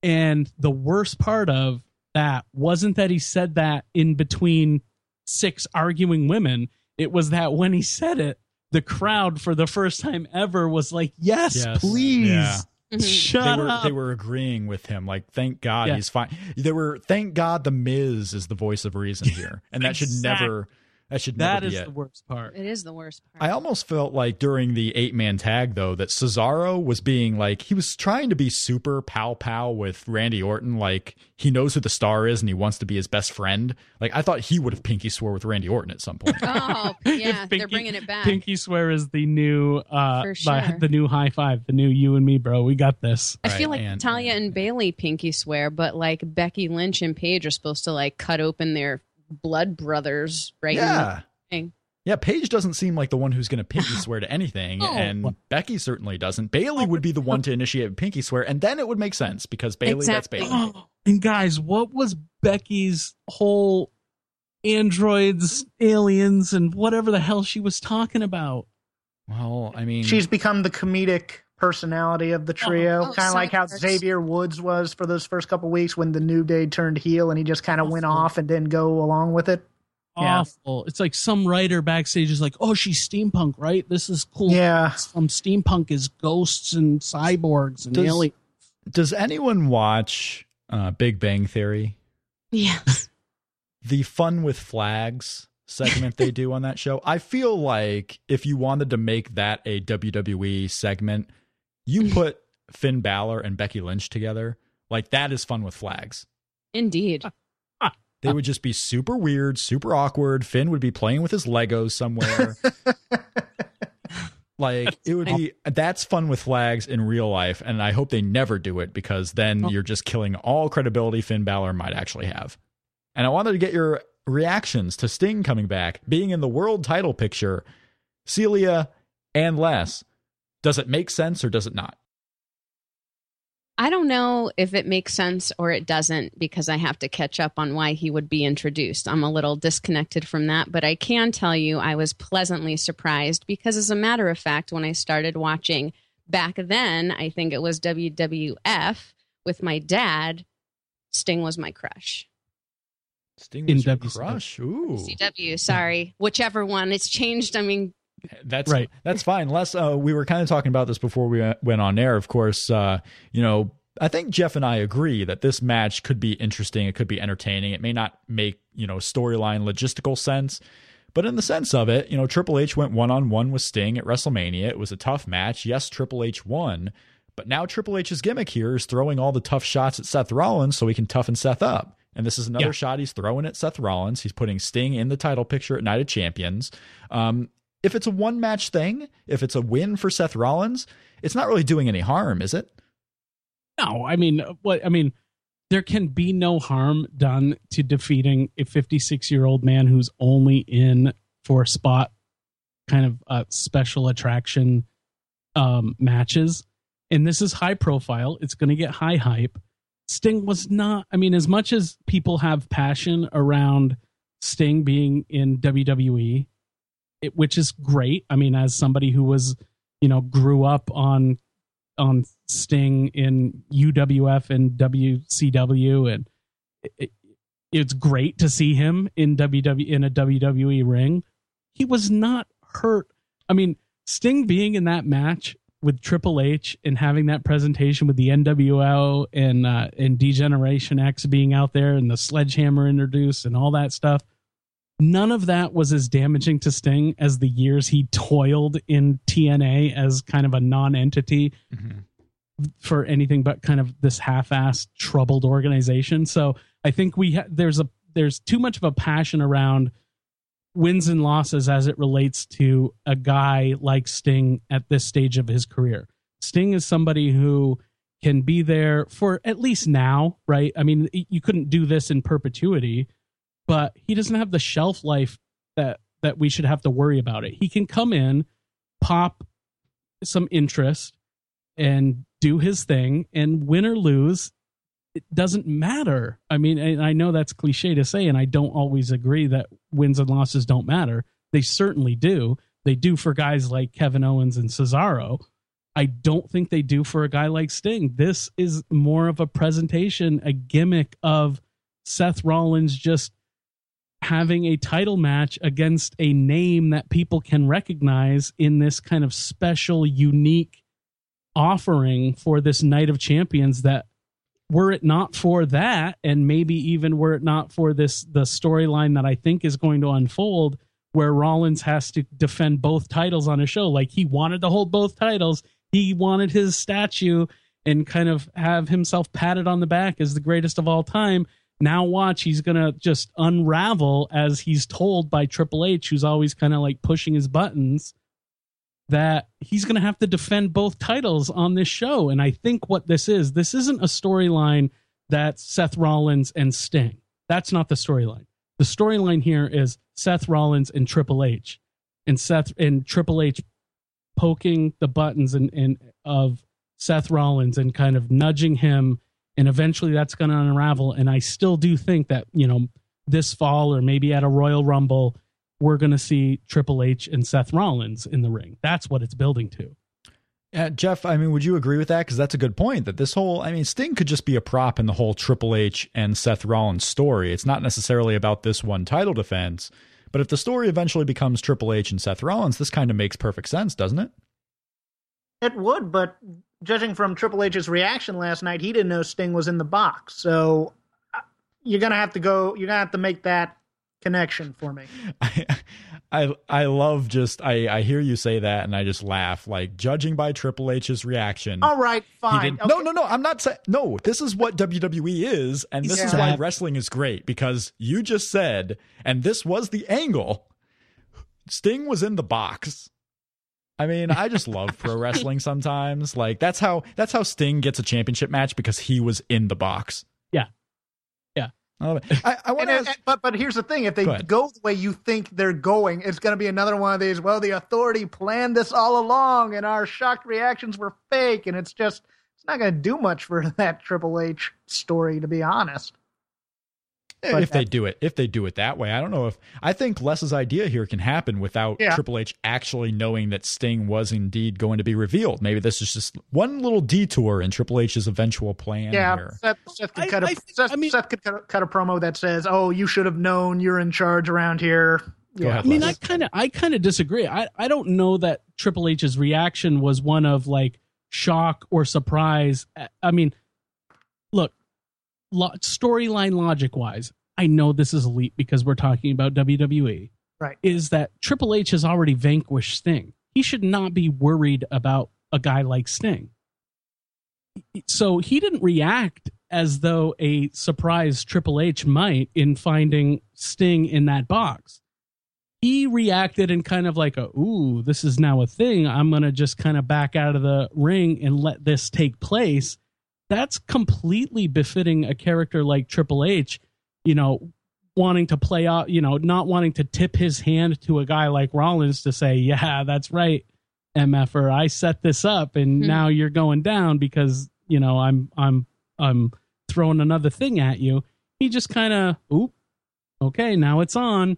and the worst part of that wasn't that he said that in between six arguing women it was that when he said it, the crowd for the first time ever was like, "Yes, Yes. please, Yeah. Mhm. shut they were up." they were agreeing with him. Like, thank God Yeah. he's fine. They were thank God the Miz is the voice of reason here, and that should never that should that never is it. the worst part. It is the worst part. I almost felt like during the eight man tag though that Cesaro was being like he was trying to be super pow pow with Randy Orton, like he knows who the star is and he wants to be his best friend. Like I thought he would have pinky swore with Randy Orton at some point. oh yeah, Pinky- they're bringing it back. Pinky swear is the new, uh, For sure. the new high five, the new you and me, bro. We got this. I feel like and- Talia and Bayley pinky swear, but like Becky Lynch and Paige are supposed to like cut open their blood brothers right yeah. thing. Yeah, Paige doesn't seem like the one who's going to pinky swear to anything, No. and Becky certainly doesn't. Bayley would be the one to initiate a pinky swear, and then it would make sense because Bayley, that's Bayley. and guys, what was Becky's whole androids, aliens, and whatever the hell she was talking about? Well, I mean, She's become the comedic personality of the trio, Oh, kind of like how Xavier Woods was for those first couple weeks when the New Day turned heel and he just kind of went off and didn't go along with it. Yeah. Awful. It's like some writer backstage is like, "Oh, she's steampunk, right? This is cool." Yeah. Some steampunk is ghosts and cyborgs and Does- aliens. does anyone watch uh, Big Bang Theory? Yes. the fun with flags segment they do on that show. I feel like if you wanted to make that a WWE segment, you put Finn Balor and Becky Lynch together. Like that is fun with flags. Indeed. They would just be super weird, super awkward. Finn would be playing with his Legos somewhere. like it would be that's fun with flags in real life, and I hope they never do it because then oh. you're just killing all credibility Finn Balor might actually have. And I wanted to get your reactions to Sting coming back, being in the world title picture, Celia and Les. Does it make sense or does it not? I don't know if it makes sense or it doesn't because I have to catch up on why he would be introduced. I'm a little disconnected from that, but I can tell you I was pleasantly surprised because, as a matter of fact, when I started watching back then, I think it was WWF with my dad, Sting was my crush. Sting was your crush. Ooh. CW, sorry. Whichever one. It's changed. I mean, that's right. That's fine. Les, uh, we were kind of talking about this before we went on air. Of course, uh, you know, I think Jeff and I agree that this match could be interesting. It could be entertaining. It may not make you know storyline logistical sense, but in the sense of it, you know, Triple H went one on one with Sting at WrestleMania. It was a tough match. Yes, Triple H won, but now Triple H's gimmick here is throwing all the tough shots at Seth Rollins so he can toughen Seth up. And this is another yeah. shot he's throwing at Seth Rollins. He's putting Sting in the title picture at Night of Champions. Um, if it's a one match thing, if it's a win for Seth Rollins, it's not really doing any harm, is it? No, I mean, what I mean, there can be no harm done to defeating a 56 year old man who's only in for spot kind of uh, special attraction um, matches. And this is high profile. It's going to get high hype. Sting was not, I mean, as much as people have passion around Sting being in WWE, it, which is great. I mean, as somebody who was, you know, grew up on on Sting in UWF and WCW, and it, it's great to see him in WW in a WWE ring. He was not hurt. I mean, Sting being in that match with Triple H and having that presentation with the NWO and uh, and D-Generation X being out there and the sledgehammer introduced and all that stuff none of that was as damaging to Sting as the years he toiled in TNA as kind of a non-entity mm-hmm. for anything but kind of this half-assed troubled organization. So I think we ha- there's a there's too much of a passion around wins and losses as it relates to a guy like Sting at this stage of his career. Sting is somebody who can be there for at least now, right? I mean, you couldn't do this in perpetuity but he doesn't have the shelf life that that we should have to worry about it. He can come in, pop some interest, and do his thing, and win or lose, it doesn't matter. I mean, and I know that's cliche to say, and I don't always agree that wins and losses don't matter. They certainly do. They do for guys like Kevin Owens and Cesaro. I don't think they do for a guy like Sting. This is more of a presentation, a gimmick of Seth Rollins just having a title match against a name that people can recognize in this kind of special, unique offering for this Night of Champions that were it not for that, and maybe even were it not for this the storyline that I think is going to unfold, where Rollins has to defend both titles on a show. Like he wanted to hold both titles. He wanted his statue and kind of have himself patted on the back as the greatest of all time now watch he's gonna just unravel as he's told by Triple H, who's always kind of like pushing his buttons, that he's gonna have to defend both titles on this show. And I think what this is, this isn't a storyline that's Seth Rollins and Sting. That's not the storyline. The storyline here is Seth Rollins and Triple H, and Seth and Triple H poking the buttons and, and of Seth Rollins and kind of nudging him and eventually that's going to unravel and i still do think that you know this fall or maybe at a royal rumble we're going to see triple h and seth rollins in the ring that's what it's building to yeah, Jeff, I mean, would you agree with that? Because that's a good point. That this whole, I mean, Sting could just be a prop in the whole Triple H and Seth Rollins story. It's not necessarily about this one title defense. But if the story eventually becomes Triple H and Seth Rollins, this kind of makes perfect sense, doesn't it? It would, but judging from Triple H's reaction last night, he didn't know Sting was in the box. So uh, you're gonna have to go. You're gonna have to make that connection for me. I, I, I love just I, I hear you say that and I just laugh. Like judging by Triple H's reaction. All right, fine. Okay. No, no, no. I'm not saying no. This is what WWE is, and this yeah. is why wrestling is great because you just said, and this was the angle. Sting was in the box. I mean, I just love pro wrestling sometimes. Like that's how that's how Sting gets a championship match because he was in the box. Yeah. Yeah. I, love it. I, I want And to it- but but here's the thing: if they Go go the way you think they're going, it's going to be another one of these. Well, the authority planned this all along, and our shocked reactions were fake, and it's just it's not going to do much for that Triple H story, to be honest. But if they do it if they do it that way i don't know if i think les's idea here can happen without Yeah. triple h actually knowing that sting was indeed going to be revealed maybe this is just one little detour in triple h's eventual plan Yeah, here Seth, Seth could I- cut a I think- Seth, I mean- Seth could cut a, cut a promo that says, "Oh, you should have known. You're in charge around here." Yeah. ahead, I mean, I kind of, I kind of disagree. I, I don't know that Triple H's reaction was one of like shock or surprise. I- I mean, look, lo- storyline logic wise, I know this is a leap because we're talking about WWE. Right. Is that Triple H has already vanquished Sting? He should not be worried about a guy like Sting. So he didn't react as though a surprise Triple H might in finding Sting in that box he reacted in kind of like a ooh this is now a thing i'm gonna just kind of back out of the ring and let this take place that's completely befitting a character like triple h you know wanting to play out you know not wanting to tip his hand to a guy like rollins to say yeah that's right mf'er i set this up and Hmm. now you're going down because you know i'm i'm i'm throwing another thing at you he just kind of oop okay now it's on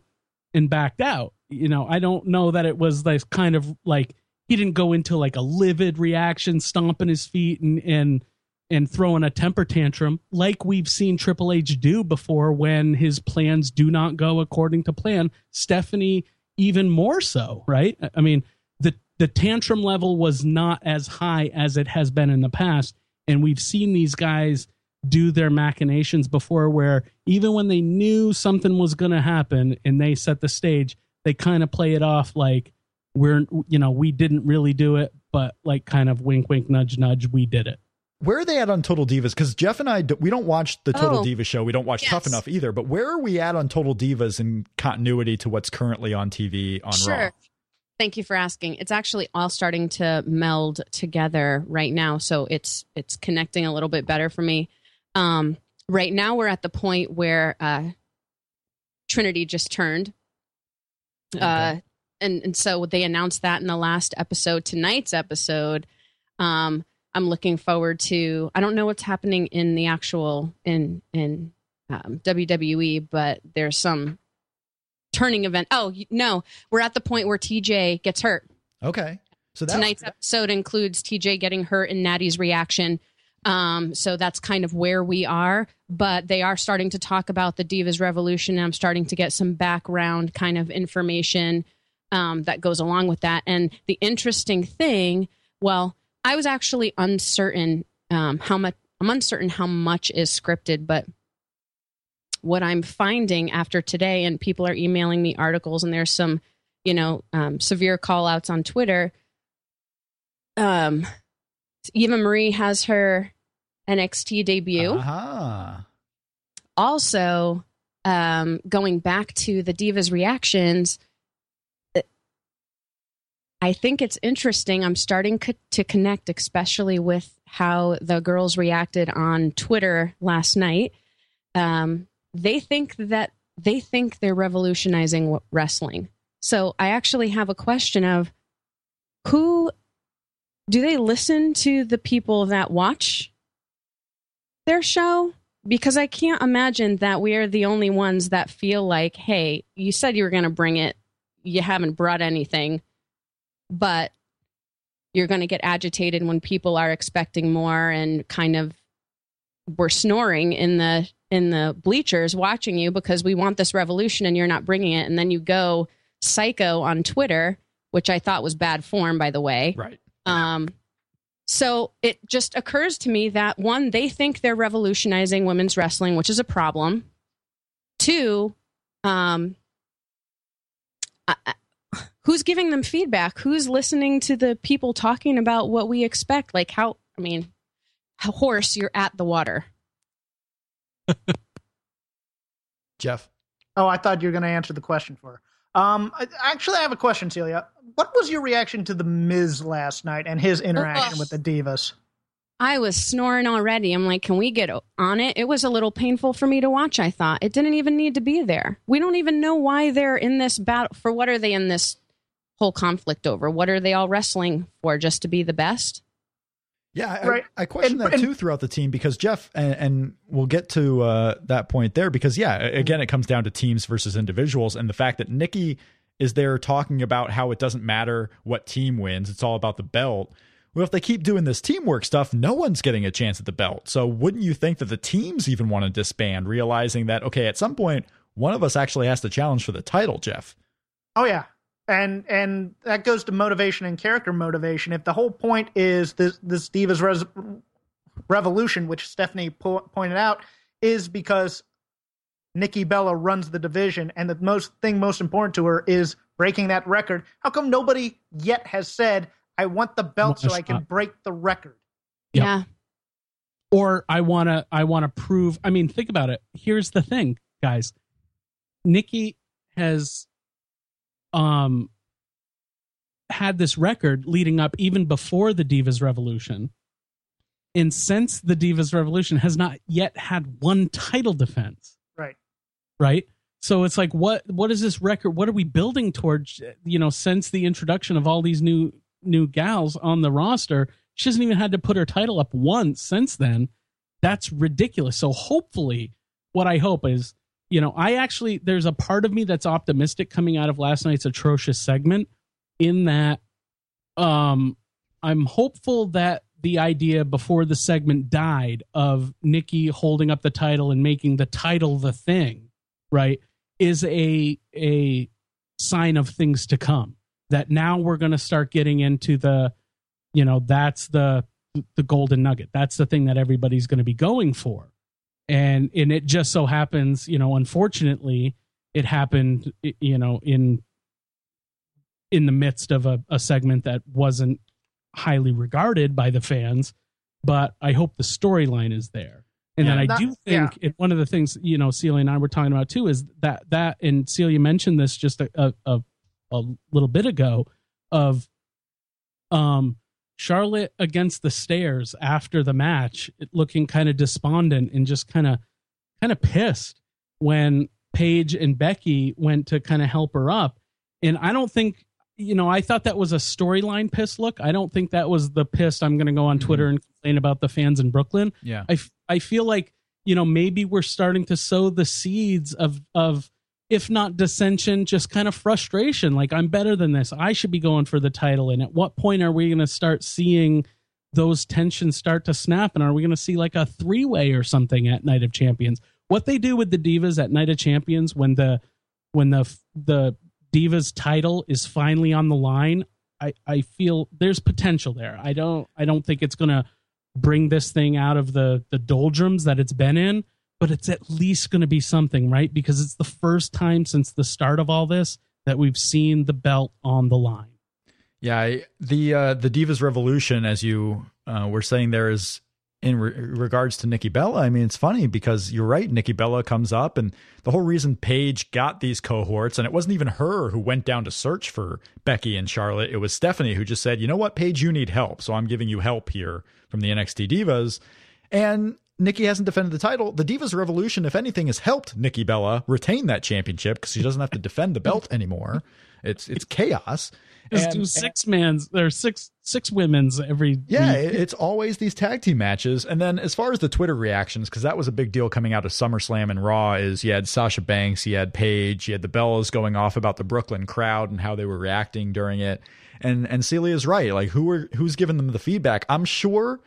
and backed out. You know, I don't know that it was this kind of like he didn't go into like a livid reaction, stomping his feet and and and throwing a temper tantrum like we've seen Triple H do before when his plans do not go according to plan. Stephanie even more so, right? I mean, the the tantrum level was not as high as it has been in the past, and we've seen these guys do their machinations before where even when they knew something was going to happen and they set the stage they kind of play it off like we're you know we didn't really do it but like kind of wink wink nudge nudge we did it where are they at on total divas because jeff and i we don't watch the total Oh. diva show we don't watch tough enough either but where are we at on total divas in continuity to what's currently on tv on raw Sure. Thank you for asking. It's actually all starting to meld together right now, so it's it's connecting a little bit better for me. Um, right now, we're at the point where uh, Trinity just turned, uh, and and so they announced that in the last episode. Tonight's episode, um, I'm looking forward to. I don't know what's happening in the actual in in um, WWE, but there's some turning event. Oh no, we're at the point where TJ gets hurt. okay so that, Tonight's episode includes TJ getting hurt and Natty's reaction. Um, so that's kind of where we are. But they are starting to talk about the Divas Revolution. And I'm starting to get some background kind of information um, that goes along with that. And the interesting thing, well, I was actually uncertain um, how much. I'm uncertain how much is scripted, but what I'm finding after today, and people are emailing me articles, and there's some, you know, um, severe call outs on Twitter. Um, Eva Marie has her NXT debut. Aha. Also, um, going back to the Divas reactions, I think it's interesting. I'm starting co- to connect, especially with how the girls reacted on Twitter last night. Um, they think that they think they're revolutionizing wrestling. So I actually have a question of who do they listen to the people that watch their show? Because I can't imagine that we are the only ones that feel like, hey, you said you were going to bring it, you haven't brought anything, but you're going to get agitated when people are expecting more and kind of we're snoring in the in the bleachers watching you because we want this revolution and you're not bringing it and then you go psycho on Twitter, which I thought was bad form by the way. right Um, so it just occurs to me that one, they think they're revolutionizing women's wrestling, which is a problem. Two, um, I, I- who's giving them feedback? Who's listening to the people talking about what we expect? Like how? I mean, how horse you're at the water. jeff Oh, I thought you were going to answer the question for her. Um, I- actually, I have a question, Celia. What was your reaction to the Miz last night and his interaction Ugh. with the Divas? I was snoring already. I'm like, can we get on it? It was a little painful for me to watch, I thought. It didn't even need to be there. We don't even know why they're in this battle. For what are they in this whole conflict over? What are they all wrestling for? Just to be the best? Yeah, I, Right. I, question And- that and- too throughout the team because Jeff, and, and we'll get to uh, that point there because, yeah, again, it comes down to teams versus individuals. And the fact that Nikki is there talking about how it doesn't matter what team wins, it's all about the belt. Well, if they keep doing this teamwork stuff, no one's getting a chance at the belt. So wouldn't you think that the teams even want to disband, realizing that, okay, at some point, one of us actually has to challenge for the title, Jeff? Oh yeah, and and that goes to motivation and character motivation. If the whole point is this this Divas res- revolution, which Stephanie po- pointed out, is because Nikki Bella runs the division, and the most thing most important to her is breaking that record. How come nobody yet has said, "I want the belt so Want a I can shot." break the record"? Yep. Yeah. or I want to I want to prove I mean think about it here's the thing guys Nikki has um had this record leading up even before the Divas Revolution. And since the Divas Revolution has not yet had one title defense. Right. right? So it's like what what is this record what are we building towards you know since the introduction of all these new new gals on the roster? She hasn't even had to put her title up once since then. That's ridiculous. So hopefully what i hope is you know i actually there's a part of me that's optimistic coming out of last night's atrocious segment in that um i'm hopeful that the idea before the segment died of nikki holding up the title and making the title the thing right is a a sign of things to come. That now we're going to start getting into the you know that's the the golden nugget. That's the thing that everybody's going to be going for and and it just so happens you know unfortunately it happened you know in in the midst of a, a segment that wasn't highly regarded by the fans but i hope the storyline is there and then i do yeah. think it, one of the things you know celia and i were talking about too is that that and celia mentioned this just a, a, a little bit ago of um Charlotte against the stairs after the match, looking kind of despondent and just kind of kind of pissed when Paige and Becky went to kind of help her up. And I don't think you know, I thought that was a storyline piss look. I don't think that was the pissed I'm going to go on mm-hmm. Twitter and complain about the fans in Brooklyn. Yeah. I, f- I feel like you know maybe we're starting to sow the seeds of of if not dissension just kind of frustration. Like i'm better than this. I should be going for the title. And at what point are we going to start seeing those tensions start to snap? And are we going to see like a three way or something at night of champions? What they do with the divas at night of champions when the when the the divas title is finally on the line i i feel there's potential there. I don't i don't think it's going to bring this thing out of the the doldrums that it's been in but it's at least going to be something right because it's the first time since the start of all this that we've seen the belt on the line Yeah, the uh, the Divas Revolution, as you uh, were saying, there is in re- regards to Nikki Bella. I mean, it's funny because you're right. Nikki Bella comes up, and the whole reason Paige got these cohorts, and it wasn't even her who went down to search for Becky and Charlotte. It was Stephanie who just said, "You know what, Paige, you need help, so I'm giving you help here from the NXT Divas." And Nikki hasn't defended the title. The Divas Revolution, if anything, has helped Nikki Bella retain that championship because she doesn't have to defend the belt anymore. It's it's chaos. just And- six man's there's six six women's every yeah, week. it's always these tag team matches. And then as far as the Twitter reactions, because that was a big deal coming out of SummerSlam and Raw, is you had Sasha Banks, you had Paige, you had the Bellas going off about the Brooklyn crowd and how they were reacting during it. And and Celia's right. Like who are who's giving them the feedback? I'm sure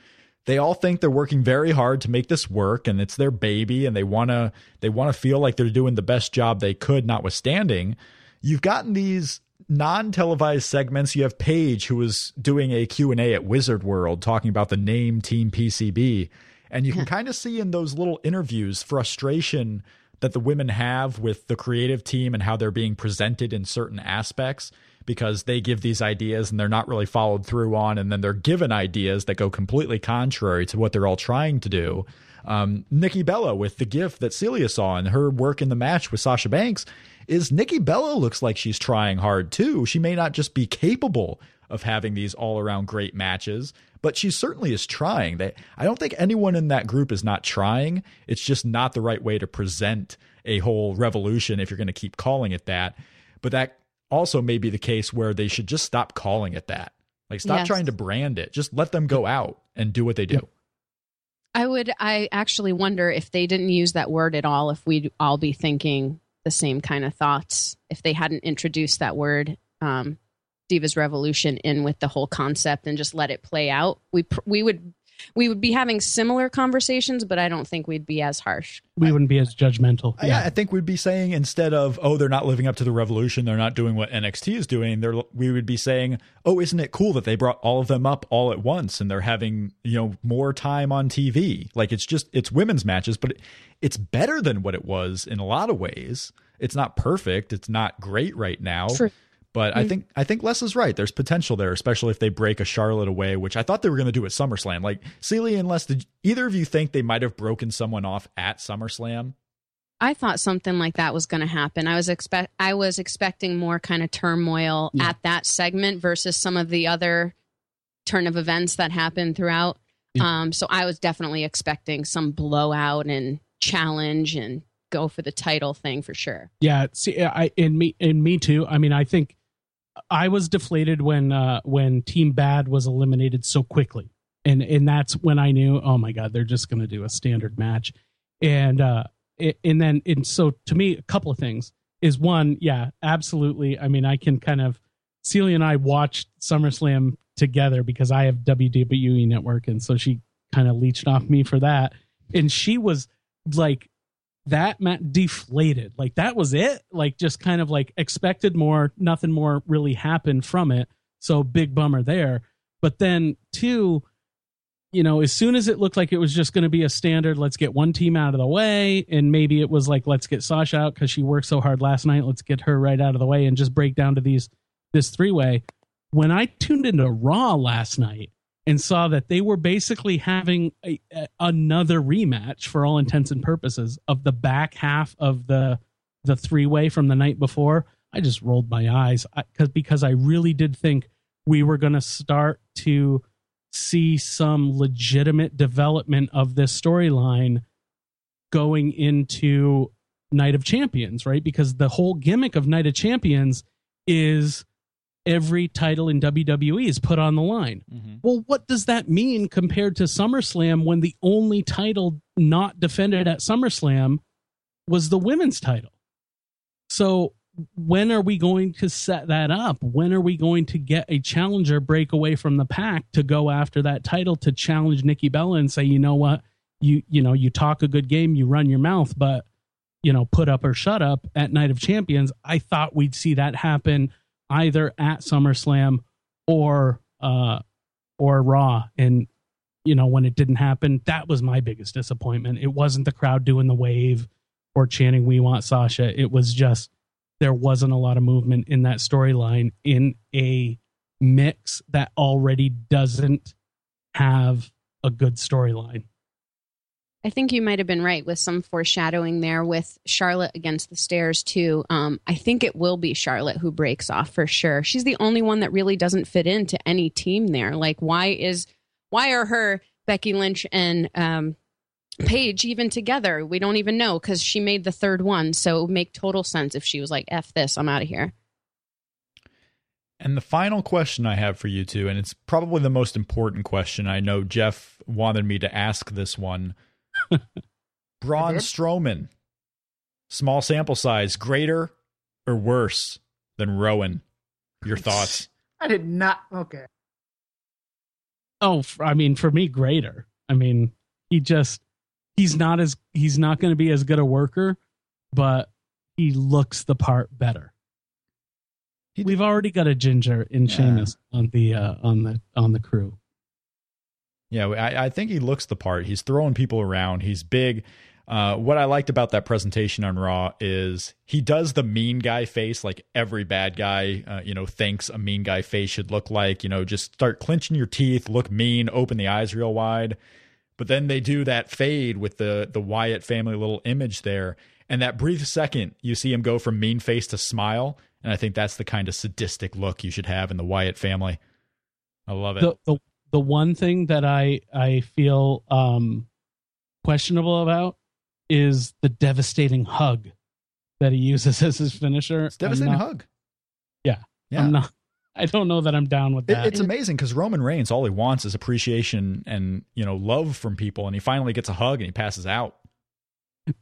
they all think they're working very hard to make this work and it's their baby and they wanna they wanna feel like they're doing the best job they could, notwithstanding. You've gotten these non-televised segments. You have paige who was doing a q&a at wizard world talking about the name team pcb and you can kind of see in those little interviews frustration that the women have with the creative team and how they're being presented in certain aspects because they give these ideas and they're not really followed through on and then they're given ideas that go completely contrary to what they're all trying to do um, Nikki Bella with the gift that Celia saw and her work in the match with Sasha Banks is Nikki Bella looks like she's trying hard too. She may not just be capable of having these all around great matches, but she certainly is trying. They, I don't think anyone in that group is not trying. It's just not the right way to present a whole revolution if you're going to keep calling it that. But that also may be the case where they should just stop calling it that. Like, stop Yes. trying to brand it. Just let them go out and do what they do. I would. I actually wonder if they didn't use that word at all, if we'd all be thinking the same kind of thoughts if they hadn't introduced that word, um, Divas Revolution, in with the whole concept and just let it play out. We pr- we would we would be having similar conversations, but I don't think we'd be as harsh. We wouldn't be as judgmental. Yeah. I think we'd be saying instead of oh they're not living up to the revolution, they're not doing what NXT is doing. They're we would be saying oh isn't it cool that they brought all of them up all at once and they're having you know more time on TV. Like it's just it's women's matches, but it, it's better than what it was in a lot of ways. It's not perfect. It's not great right now. True. But I think I think Les is right. There's potential there, especially if they break a Charlotte away, which I thought they were going to do at SummerSlam. Like Celia and Les, did either of you think they might have broken someone off at SummerSlam? I thought something like that was going to happen. I was expect I was expecting more kind of turmoil Yeah. at that segment versus some of the other turn of events that happened throughout. Yeah. Um, so I was definitely expecting some blowout and challenge and go for the title thing for sure. Yeah, see, I and me and me too. I mean, I think I was deflated when uh when Team Bad was eliminated so quickly, and and that's when I knew, oh my god, they're just going to do a standard match, and uh, it, and then and so to me, a couple of things is one, yeah, absolutely. I mean, I can kind of Celia and I watched SummerSlam together because I have WWE Network, and so she kind of leached off me for that, and she was like that Matt deflated. Like that was it. Like just kind of like expected more, nothing more really happened from it. So big bummer there. But then two, you know, as soon as it looked like it was just going to be a standard, let's get one team out of the way, and maybe it was like let's get Sasha out because she worked so hard last night. Let's get her right out of the way and just break down to these this three way. When I tuned into Raw last night and saw that they were basically having a, a, another rematch for all intents and purposes of the back half of the the three way from the night before, I just rolled my eyes because because I really did think we were going to start to see some legitimate development of this storyline going into Night of Champions, right? Because the whole gimmick of Night of Champions is every title in WWE is put on the line. Mm-hmm. Well, what does that mean compared to SummerSlam when the only title not defended at SummerSlam was the women's title? So, when are we going to set that up? When are we going to get a challenger break away from the pack to go after that title to challenge Nikki Bella and say, you know what, you you know you talk a good game, you run your mouth, but you know put up or shut up at Night of Champions? I thought we'd see that happen either at SummerSlam or uh or Raw, and you know when it didn't happen, that was my biggest disappointment. It wasn't the crowd doing the wave or chanting "We want Sasha." It was just there wasn't a lot of movement in that storyline in a mix that already doesn't have a good storyline. I think you might have been right with some foreshadowing there with Charlotte against the stairs too. Um, I think it will be Charlotte who breaks off for sure. She's the only one that really doesn't fit into any team there. Like, why is why are her Becky Lynch and um, Paige even together? We don't even know because she made the third one. So it would make total sense if she was like, "F this, I'm out of here." And the final question I have for you two, and it's probably the most important question. I know Jeff wanted me to ask this one. Braun did? Strowman, small sample size, greater or worse than Rowan? Your thoughts? I did not. Okay. Oh, I mean, for me, greater. I mean, he just he's not as he's not going to be as good a worker, but he looks the part better. We've already got a ginger in Yeah. Sheamus on the uh, on the on the crew. Yeah, I, I think he looks the part. He's throwing people around. He's big. Uh, what I liked about that presentation on Raw is he does the mean guy face like every bad guy, uh, you know, thinks a mean guy face should look like. You know, just start clenching your teeth, look mean, open the eyes real wide. But then they do that fade with the the Wyatt family little image there, and that brief second you see him go from mean face to smile, and I think that's the kind of sadistic look you should have in the Wyatt family. I love it. The, the the one thing that I I feel um questionable about is the devastating hug that he uses as his finisher. it's devastating not, hug. Yeah. Yeah. I'm not. I don't know that I'm down with It, that. it's amazing because Roman Reigns, all he wants is appreciation and you know love from people, and he finally gets a hug and he passes out.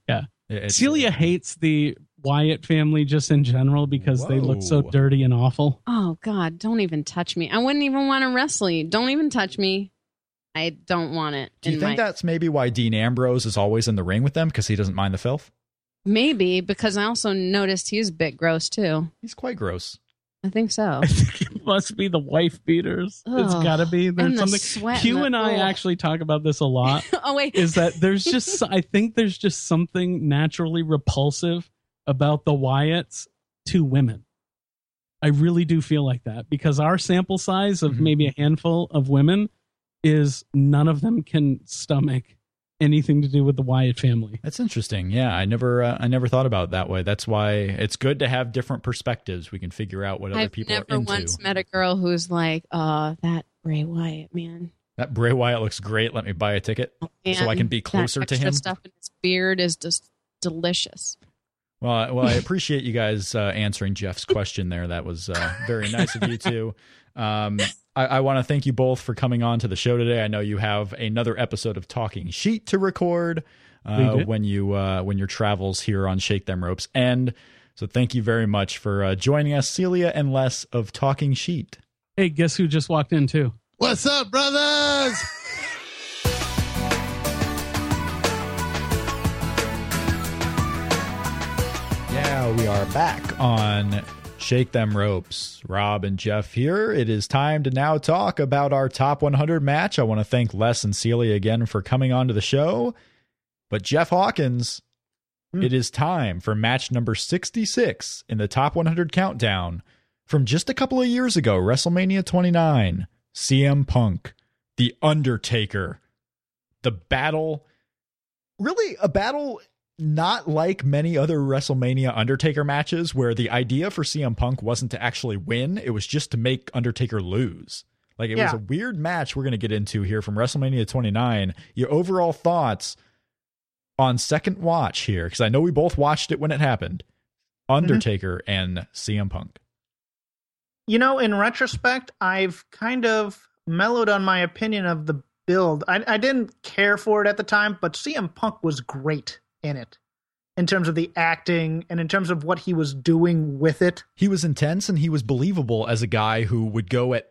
Yeah. It- Celia hates the Wyatt family just in general because they look so dirty and awful. Oh God, don't even touch me. I wouldn't even want to wrestle you. Don't even touch me. I don't want it. Do you think my- that's maybe why Dean Ambrose is always in the ring with them because he doesn't mind the filth? Maybe because I also noticed he's a bit gross too. He's quite gross. I think so. I think it must be the wife beaters. It's got to be. There's And the something. sweat Hugh and and the- I ugh. actually talk about this a lot. oh wait, is that there's just I think there's just something naturally repulsive about the Wyatts to women. I really do feel like that because our sample size of Mhm. maybe a handful of women is none of them can stomach anything to do with the Wyatt family. That's interesting. Yeah, I never, uh, I never thought about it that way. That's why it's good to have different perspectives. We can figure out what other I've people never are into. once met a girl who's like, "Uh, that Bray Wyatt man." That Bray Wyatt looks great. Let me buy a ticket. So I can be that closer to extra him? Stuff in his beard is just delicious. Well, I- well, I appreciate you guys uh, answering Jeff's question there. That was uh, very nice of you two. Um, I, I want to thank you both for coming on to the show today. I know you have another episode of Talking Sheet to record uh, when you uh, when your travels here on Shake Them Ropes end. So thank you very much for uh, joining us, Celia and Les of Talking Sheet. Hey, guess who just walked in too? What's up, brothers? We are back on Shake Them Ropes. Rob and Jeff here. It is time to now talk about our top 100 match. I want to thank Les and Celia again for coming on to the show. But Jeff Hawkins, hmm. it is time for match number 66 in the top 100 countdown from just a couple of years ago, WrestleMania 29. CM Punk, The Undertaker, the battle. Really, a battle not like many other WrestleMania Undertaker matches where the idea for CM Punk wasn't to actually win, it was just to make Undertaker lose. Like it was a weird match we're going to get into here from WrestleMania 29. Your overall thoughts on second watch here because I know we both watched it when it happened. Mm-hmm. Undertaker and CM Punk. You know, in retrospect, I've kind of mellowed on my opinion of the build. I, I didn't care for it at the time, but CM Punk was great in it in terms of the acting and in terms of what he was doing with it. He was intense and he was believable as a guy who would go at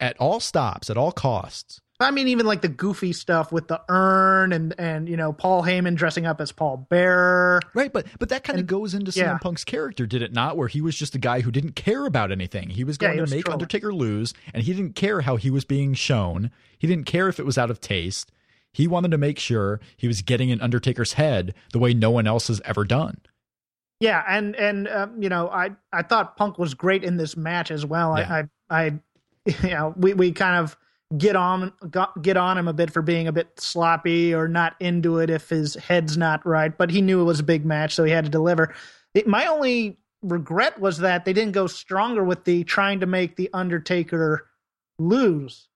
at all stops, at all costs. I mean, even like the goofy stuff with the urn and and you know Paul Heyman dressing up as Paul Bearer. Right, but but that kind of goes into CM. Punk's character, did it not? Where he was just a guy who didn't care about anything. He was Yeah, going he to was make trolling. Undertaker lose, and he didn't care how he was being shown. He didn't care if it was out of taste. He wanted to make sure he was getting in Undertaker's head the way no one else has ever done. Yeah, and and um, you know, I I thought Punk was great in this match as well. Yeah. I, I I you know we we kind of get on get on him a bit for being a bit sloppy or not into it if his head's not right, but he knew it was a big match, so he had to deliver. It, my only regret was that they didn't go stronger with the trying to make the Undertaker lose.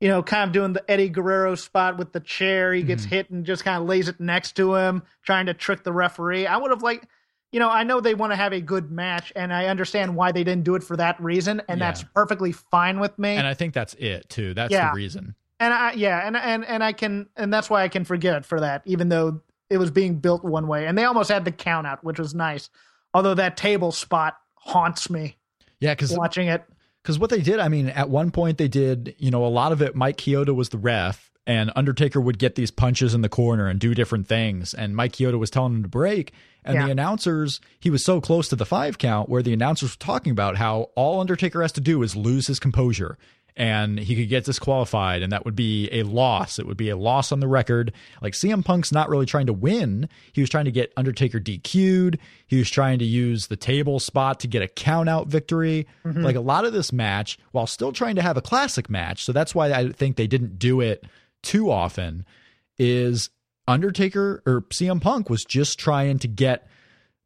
You know, kind of doing the Eddie Guerrero spot with the chair. He gets Mhm. hit and just kind of lays it next to him, trying to trick the referee. I would have liked you know, I know they want to have a good match, and I understand why they didn't do it for that reason, and Yeah. that's perfectly fine with me. And I think that's it too. That's Yeah. the reason. and I, yeah, and and and I can, and that's why I can forgive it for that, even though it was being built one way, and they almost had the count out, which was nice. Although that table spot haunts me Yeah, because watching it. Because what they did, I mean, at one point they did, you know, a lot of it. Mike Chioda was the ref, and Undertaker would get these punches in the corner and do different things, and Mike Chioda was telling him to break, and Yeah. the announcers, he was so close to the five count where the announcers were talking about how all Undertaker has to do is lose his composure. And he could get disqualified, and that would be a loss. It would be a loss on the record. Like CM Punk's not really trying to win. He was trying to get Undertaker DQ'd. He was trying to use the table spot to get a count out victory. Mm-hmm. Like a lot of this match, while still trying to have a classic match. So that's why I think they didn't do it too often. Is Undertaker or CM Punk was just trying to get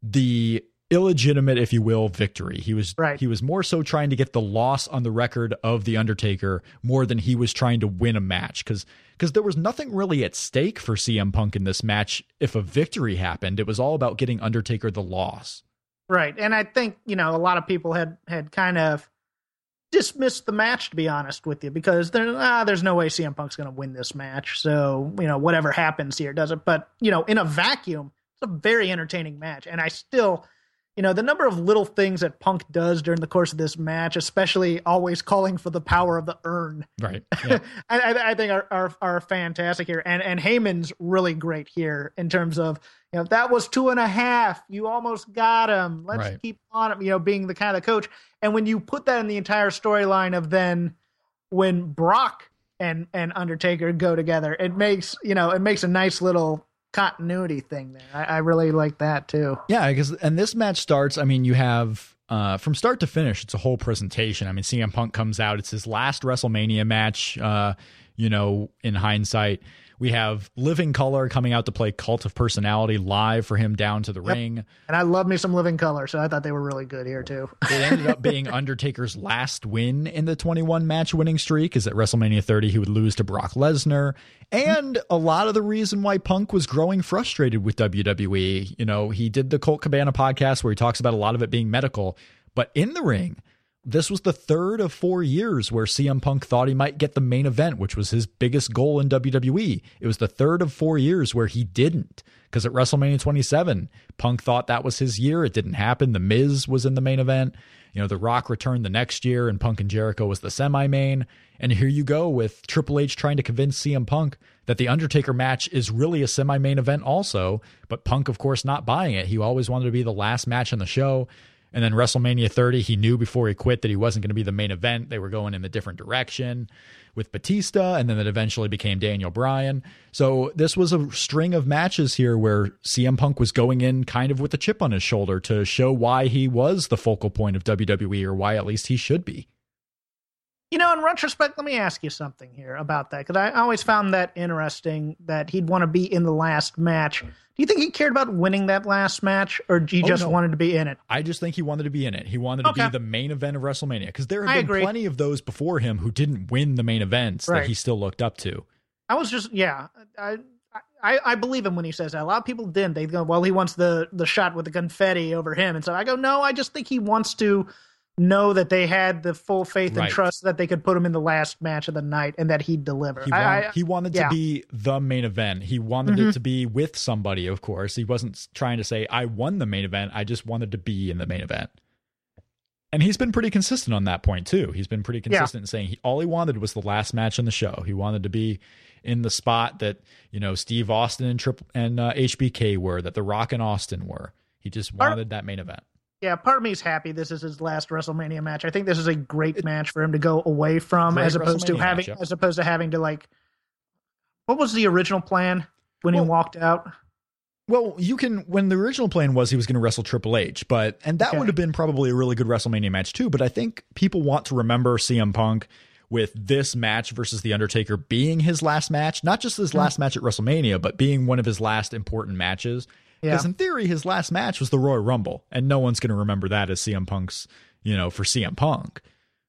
the illegitimate, if you will, victory. He was Right. he was more so trying to get the loss on the record of the Undertaker more than he was trying to win a match because because there was nothing really at stake for CM Punk in this match. If a victory happened, it was all about getting Undertaker the loss. Right. And I think, you know, a lot of people had had kind of dismissed the match to be honest with you because there ah, there's no way CM Punk's going to win this match. So, you know, whatever happens here does it. But, you know, in a vacuum, it's a very entertaining match and I still you know, the number of little things that Punk does during the course of this match, especially always calling for the power of the urn, Right. Yeah. I, I- think are, are are fantastic here, and and Heyman's really great here in terms of you know that was two and a half, you almost got him. Let's Right. keep on him, you know, being the kind of coach. And when you put that in the entire storyline of then when Brock and and Undertaker go together, it makes you know it makes a nice little continuity thing there. I, I really like that too. Yeah, because and this match starts. I mean, you have uh, from start to finish, it's a whole presentation. I mean, CM Punk comes out. It's his last WrestleMania match. Uh, you know, in hindsight, we have Living Colour coming out to play Cult of Personality live for him down to the ring. And I love me some Living Colour, so I thought they were really good here too. It ended up being Undertaker's last win in the 21 match winning streak. Is at WrestleMania 30 he would lose to Brock Lesnar, and a lot of the reason why Punk was growing frustrated with WWE. You know, he did the Colt Cabana podcast where he talks about a lot of it being medical, but in the ring. This was the third of four years where CM Punk thought he might get the main event, which was his biggest goal in WWE. It was the third of four years where he didn't. Because at WrestleMania 27, Punk thought that was his year. It didn't happen. The Miz was in the main event. You know, The Rock returned the next year, and Punk and Jericho was the semi main. And here you go with Triple H trying to convince CM Punk that the Undertaker match is really a semi main event, also. But Punk, of course, not buying it. He always wanted to be the last match on the show. And then WrestleMania 30, he knew before he quit that he wasn't going to be the main event. They were going in a different direction with Batista, and then it eventually became Daniel Bryan. So this was a string of matches here where CM Punk was going in kind of with a chip on his shoulder to show why he was the focal point of WWE, or why at least he should be. You know, in retrospect, let me ask you something here about that because I always found that interesting that he'd want to be in the last match. You think he cared about winning that last match, or he Oh, just no. wanted to be in it? I just think he wanted to be in it. He wanted to Okay. be the main event of WrestleMania because there I have been agree. plenty of those before him who didn't win the main events that he still looked up to. I was just, yeah, I, I, I believe him when he says that. A lot of people didn't. They go, well, he wants the the shot with the confetti over him, and so I go, no, I just think he wants to know that they had the full faith and trust that they could put him in the last match of the night and that he'd deliver. He, want- I- he wanted yeah. to be the main event. He wanted Mhm. it to be with somebody, of course. He wasn't trying to say, I won the main event. I just wanted to be in the main event. And he's been pretty consistent on that point, too. He's been pretty Yeah. consistent in saying he, all he wanted was the last match on the show. He wanted to be in the spot that, you know, Steve Austin and, Trip, and uh, HBK were, that The Rock and Austin were. He just wanted that main event. Yeah, part of me is happy this is his last WrestleMania match. I think this is a great match for him to go away from, as opposed to having, matchup. as opposed to having to like, what was the original plan when he walked out? Well, you can when the original plan was he was going to wrestle Triple H, but and that Okay. would have been probably a really good WrestleMania match too. But I think people want to remember CM Punk with this match versus The Undertaker being his last match, not just his mm. last match at WrestleMania, but being one of his last important matches. Because Yeah. in theory, his last match was the Royal Rumble, and no one's going to remember that as CM Punk's, you know, for CM Punk.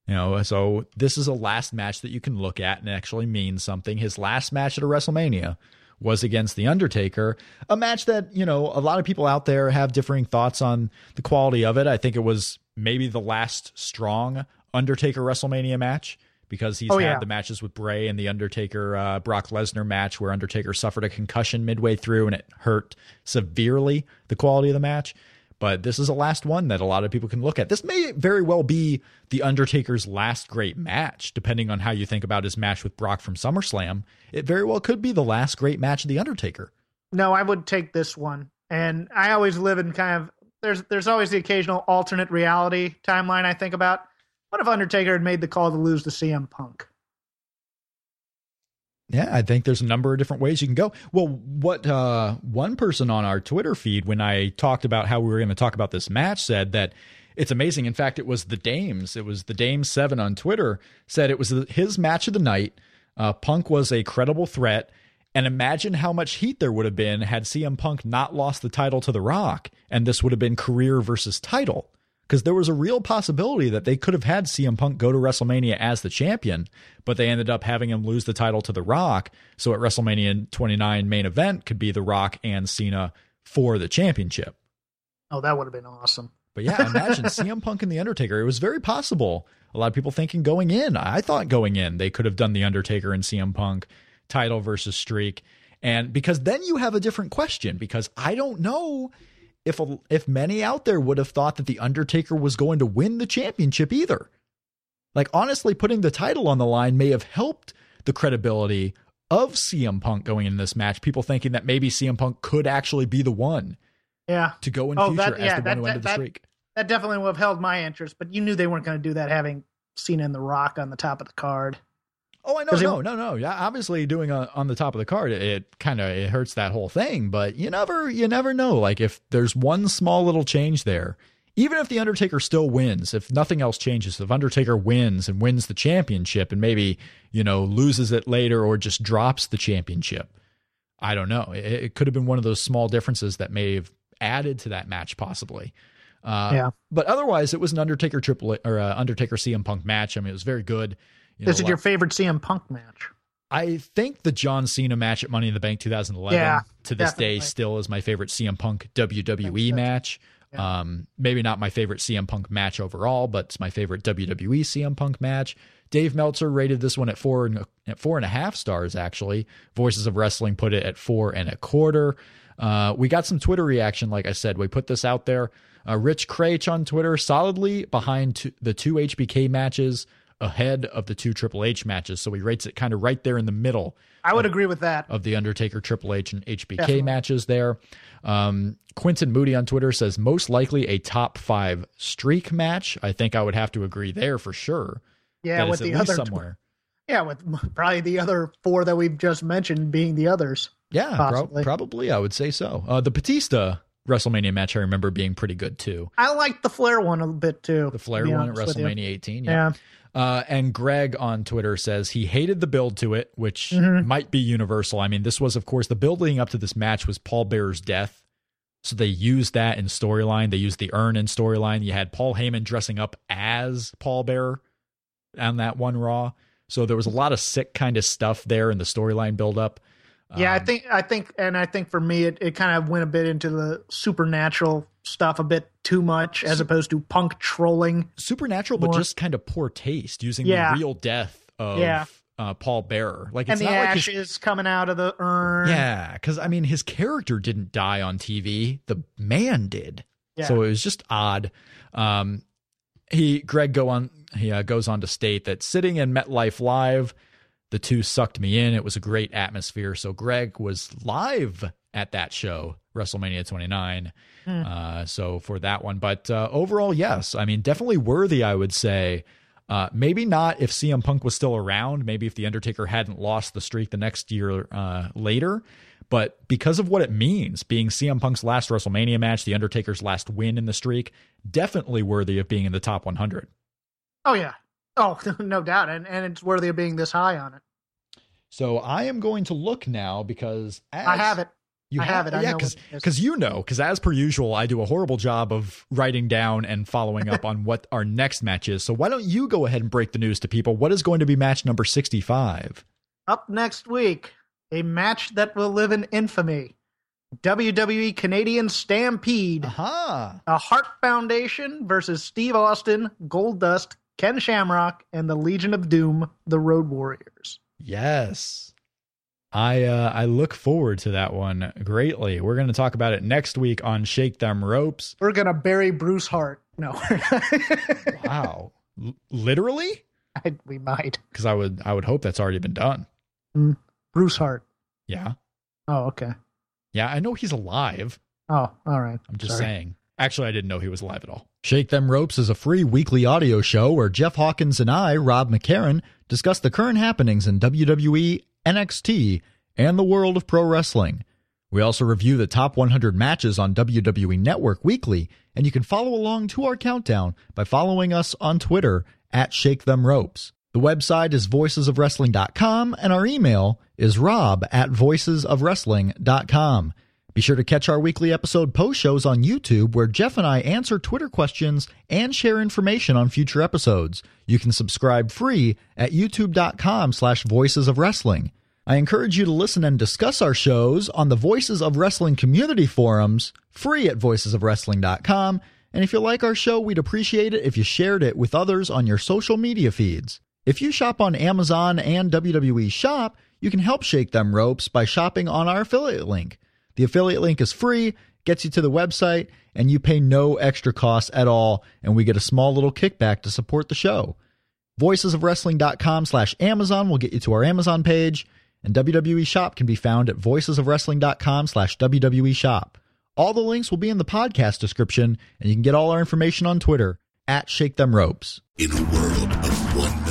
You know, so this is a last match that you can look at and actually mean something. His last match at a WrestleMania was against The Undertaker, a match that, you know, a lot of people out there have differing thoughts on the quality of it. I think it was maybe the last strong Undertaker WrestleMania match because he's Oh, had yeah. the matches with Bray and the Undertaker uh, Brock Lesnar match where Undertaker suffered a concussion midway through and it hurt severely the quality of the match. But this is a last one that a lot of people can look at. This may very well be the Undertaker's last great match, depending on how you think about his match with Brock from SummerSlam. It very well could be the last great match of the Undertaker. No, I would take this one. And I always live in kind of there's there's always the occasional alternate reality timeline I think about. What if Undertaker had made the call to lose to CM Punk? Yeah, I think there's a number of different ways you can go. Well, what uh, one person on our Twitter feed, when I talked about how we were going to talk about this match, said that it's amazing. In fact, it was the Dames. It was the Dames Seven on Twitter said it was his match of the night. Uh, Punk was a credible threat, And imagine how much heat there would have been had CM Punk not lost the title to The Rock, and this would have been career versus title. Because there was a real possibility that they could have had CM Punk go to WrestleMania as the champion, but they ended up having him lose the title to The Rock. So at WrestleMania 29 main event could be The Rock and Cena for the championship. Oh, that would have been awesome. But yeah, imagine CM Punk and The Undertaker. It was very possible. A lot of people thinking going in. I thought going in, they could have done The Undertaker and CM Punk title versus streak. And because then you have a different question, because I don't know if a, if many out there would have thought that The Undertaker was going to win the championship either. Like, honestly, putting the title on the line may have helped the credibility of CM Punk going in this match. People thinking that maybe CM Punk could actually be the one Yeah. to go in Oh, future that- as yeah, the that- one who that- ended the streak. That definitely would have held my interest, but you knew they weren't going to do that having Cena and The Rock on the top of the card. Oh, I know. no, no, no. Yeah, obviously, doing on, on the top of the card, it, it kind of it hurts that whole thing. But you never, you never know. Like if there's one small little change there, even if the Undertaker still wins, if nothing else changes, if Undertaker wins and wins the championship, and maybe you know loses it later or just drops the championship, I don't know. It, it could have been one of those small differences that may have added to that match, possibly. Uh, Yeah. But otherwise, it was an Undertaker triple or uh, Undertaker CM Punk match. I mean, it was very good. You Is know, it your favorite CM Punk match? I think the John Cena match at Money in the Bank 2011 Yeah, to this day still is my favorite CM Punk WWE match. Um, maybe not my favorite CM Punk match overall, but it's my favorite WWE CM Punk match. Dave Meltzer rated this one at four and at four and a half stars. Actually, Voices of Wrestling put it at four and a quarter. Uh, we got some Twitter reaction. Like I said, we put this out there. Uh, Rich Craich on Twitter solidly behind two, the two HBK matches, ahead of the two Triple H matches. So he rates it kind of right there in the middle I would agree with that. of the Undertaker, Triple H, and HBK Definitely. matches there. Um, Quentin Moody on Twitter says most likely a top five streak match. I think I would have to agree there for sure. Yeah, with the other somewhere. Yeah, with probably the other four that we've just mentioned being the others. Yeah, Possibly. probably I would say so. Uh, the Batista WrestleMania match I remember being pretty good too. I liked the Flair one a bit too. The Flair one at honest with you. WrestleMania 18. Yeah. Yeah. Uh, and Greg on Twitter says he hated the build to it, which Mm-hmm. might be universal. I mean, this was, of course, the build leading up to this match was Paul Bearer's death. So they used that in storyline. They used the urn in storyline. You had Paul Heyman dressing up as Paul Bearer on that one Raw. So there was a lot of sick kind of stuff there in the storyline build Yeah, I Um, think I think and I think for me it, it kind of went a bit into the supernatural stuff a bit too much as opposed to punk trolling. supernatural, but just kind of poor taste using Yeah. the real death of Yeah. uh, Paul Bearer. Like And the not like his ashes coming out of the urn. Yeah, because I mean, his character didn't die on TV; the man did. Yeah. So it was just odd. Um, he Greg go on. He uh, goes on to state that sitting in MetLife Live, the two sucked me in. It was a great atmosphere. So Greg was live at that show, WrestleMania 29. Uh, so for that one, but uh, overall, yes, I mean, definitely worthy. I would say. Uh, maybe not if CM Punk was still around. Maybe if the Undertaker hadn't lost the streak the next year uh, later. But because of what it means, being CM Punk's last WrestleMania match, the Undertaker's last win in the streak, definitely worthy of being in the top 100. Oh yeah. Oh, no doubt. And and it's worthy of being this high on it. So I am going to look now because as, I have it. You I have it. I yeah, know because what it is. because you know, because as per usual, I do a horrible job of writing down and following up on what our next match is. So why don't you go ahead and break the news to people? What is going to be match number sixty-five? Up next week, a match that will live in infamy. WWE Canadian Stampede. Aha! A Heart Foundation versus Steve Austin, Goldust, Ken Shamrock, and the Legion of Doom, the Road Warriors. Yes. I uh, I look forward to that one greatly. We're going to talk about it next week on Shake Them Ropes. We're gonna bury Bruce Hart. No, Wow, L- literally? I- we might. Because I would I would hope that's already been done. Bruce Hart. Yeah, Oh, okay. yeah. I know he's alive. Oh, all right. I'm just Sorry. saying. Actually, I didn't know he was alive at all. Shake Them Ropes is a free weekly audio show where Jeff Hawkins and I, Rob McCarran, discuss the current happenings in WWE, NXT, and the world of pro wrestling. We also review the top 100 matches on WWE Network weekly, and you can follow along to our countdown by following us on Twitter at Shake Them Ropes. The website is voicesofwrestling.com, and our email is rob at voicesofwrestling.com. Be sure to catch our weekly episode post shows on YouTube where Jeff and I answer Twitter questions and share information on future episodes. You can subscribe free at youtube.com slash voices of wrestling. I encourage you to listen and discuss our shows on the Voices of Wrestling community forums, free at voicesofwrestling.com. And if you like our show, we'd appreciate it if you shared it with others on your social media feeds. If you shop on Amazon and WWE Shop, you can help shake them ropes by shopping on our affiliate link. The affiliate link is free, gets you to the website, and you pay no extra costs at all, and we get a small little kickback to support the show. Voicesofwrestling.com slash Amazon will get you to our Amazon page, and WWE Shop can be found at voicesofwrestling.com slash WWE Shop. All the links will be in the podcast description, and you can get all our information on Twitter at Shake Them Ropes. In a world of 1 million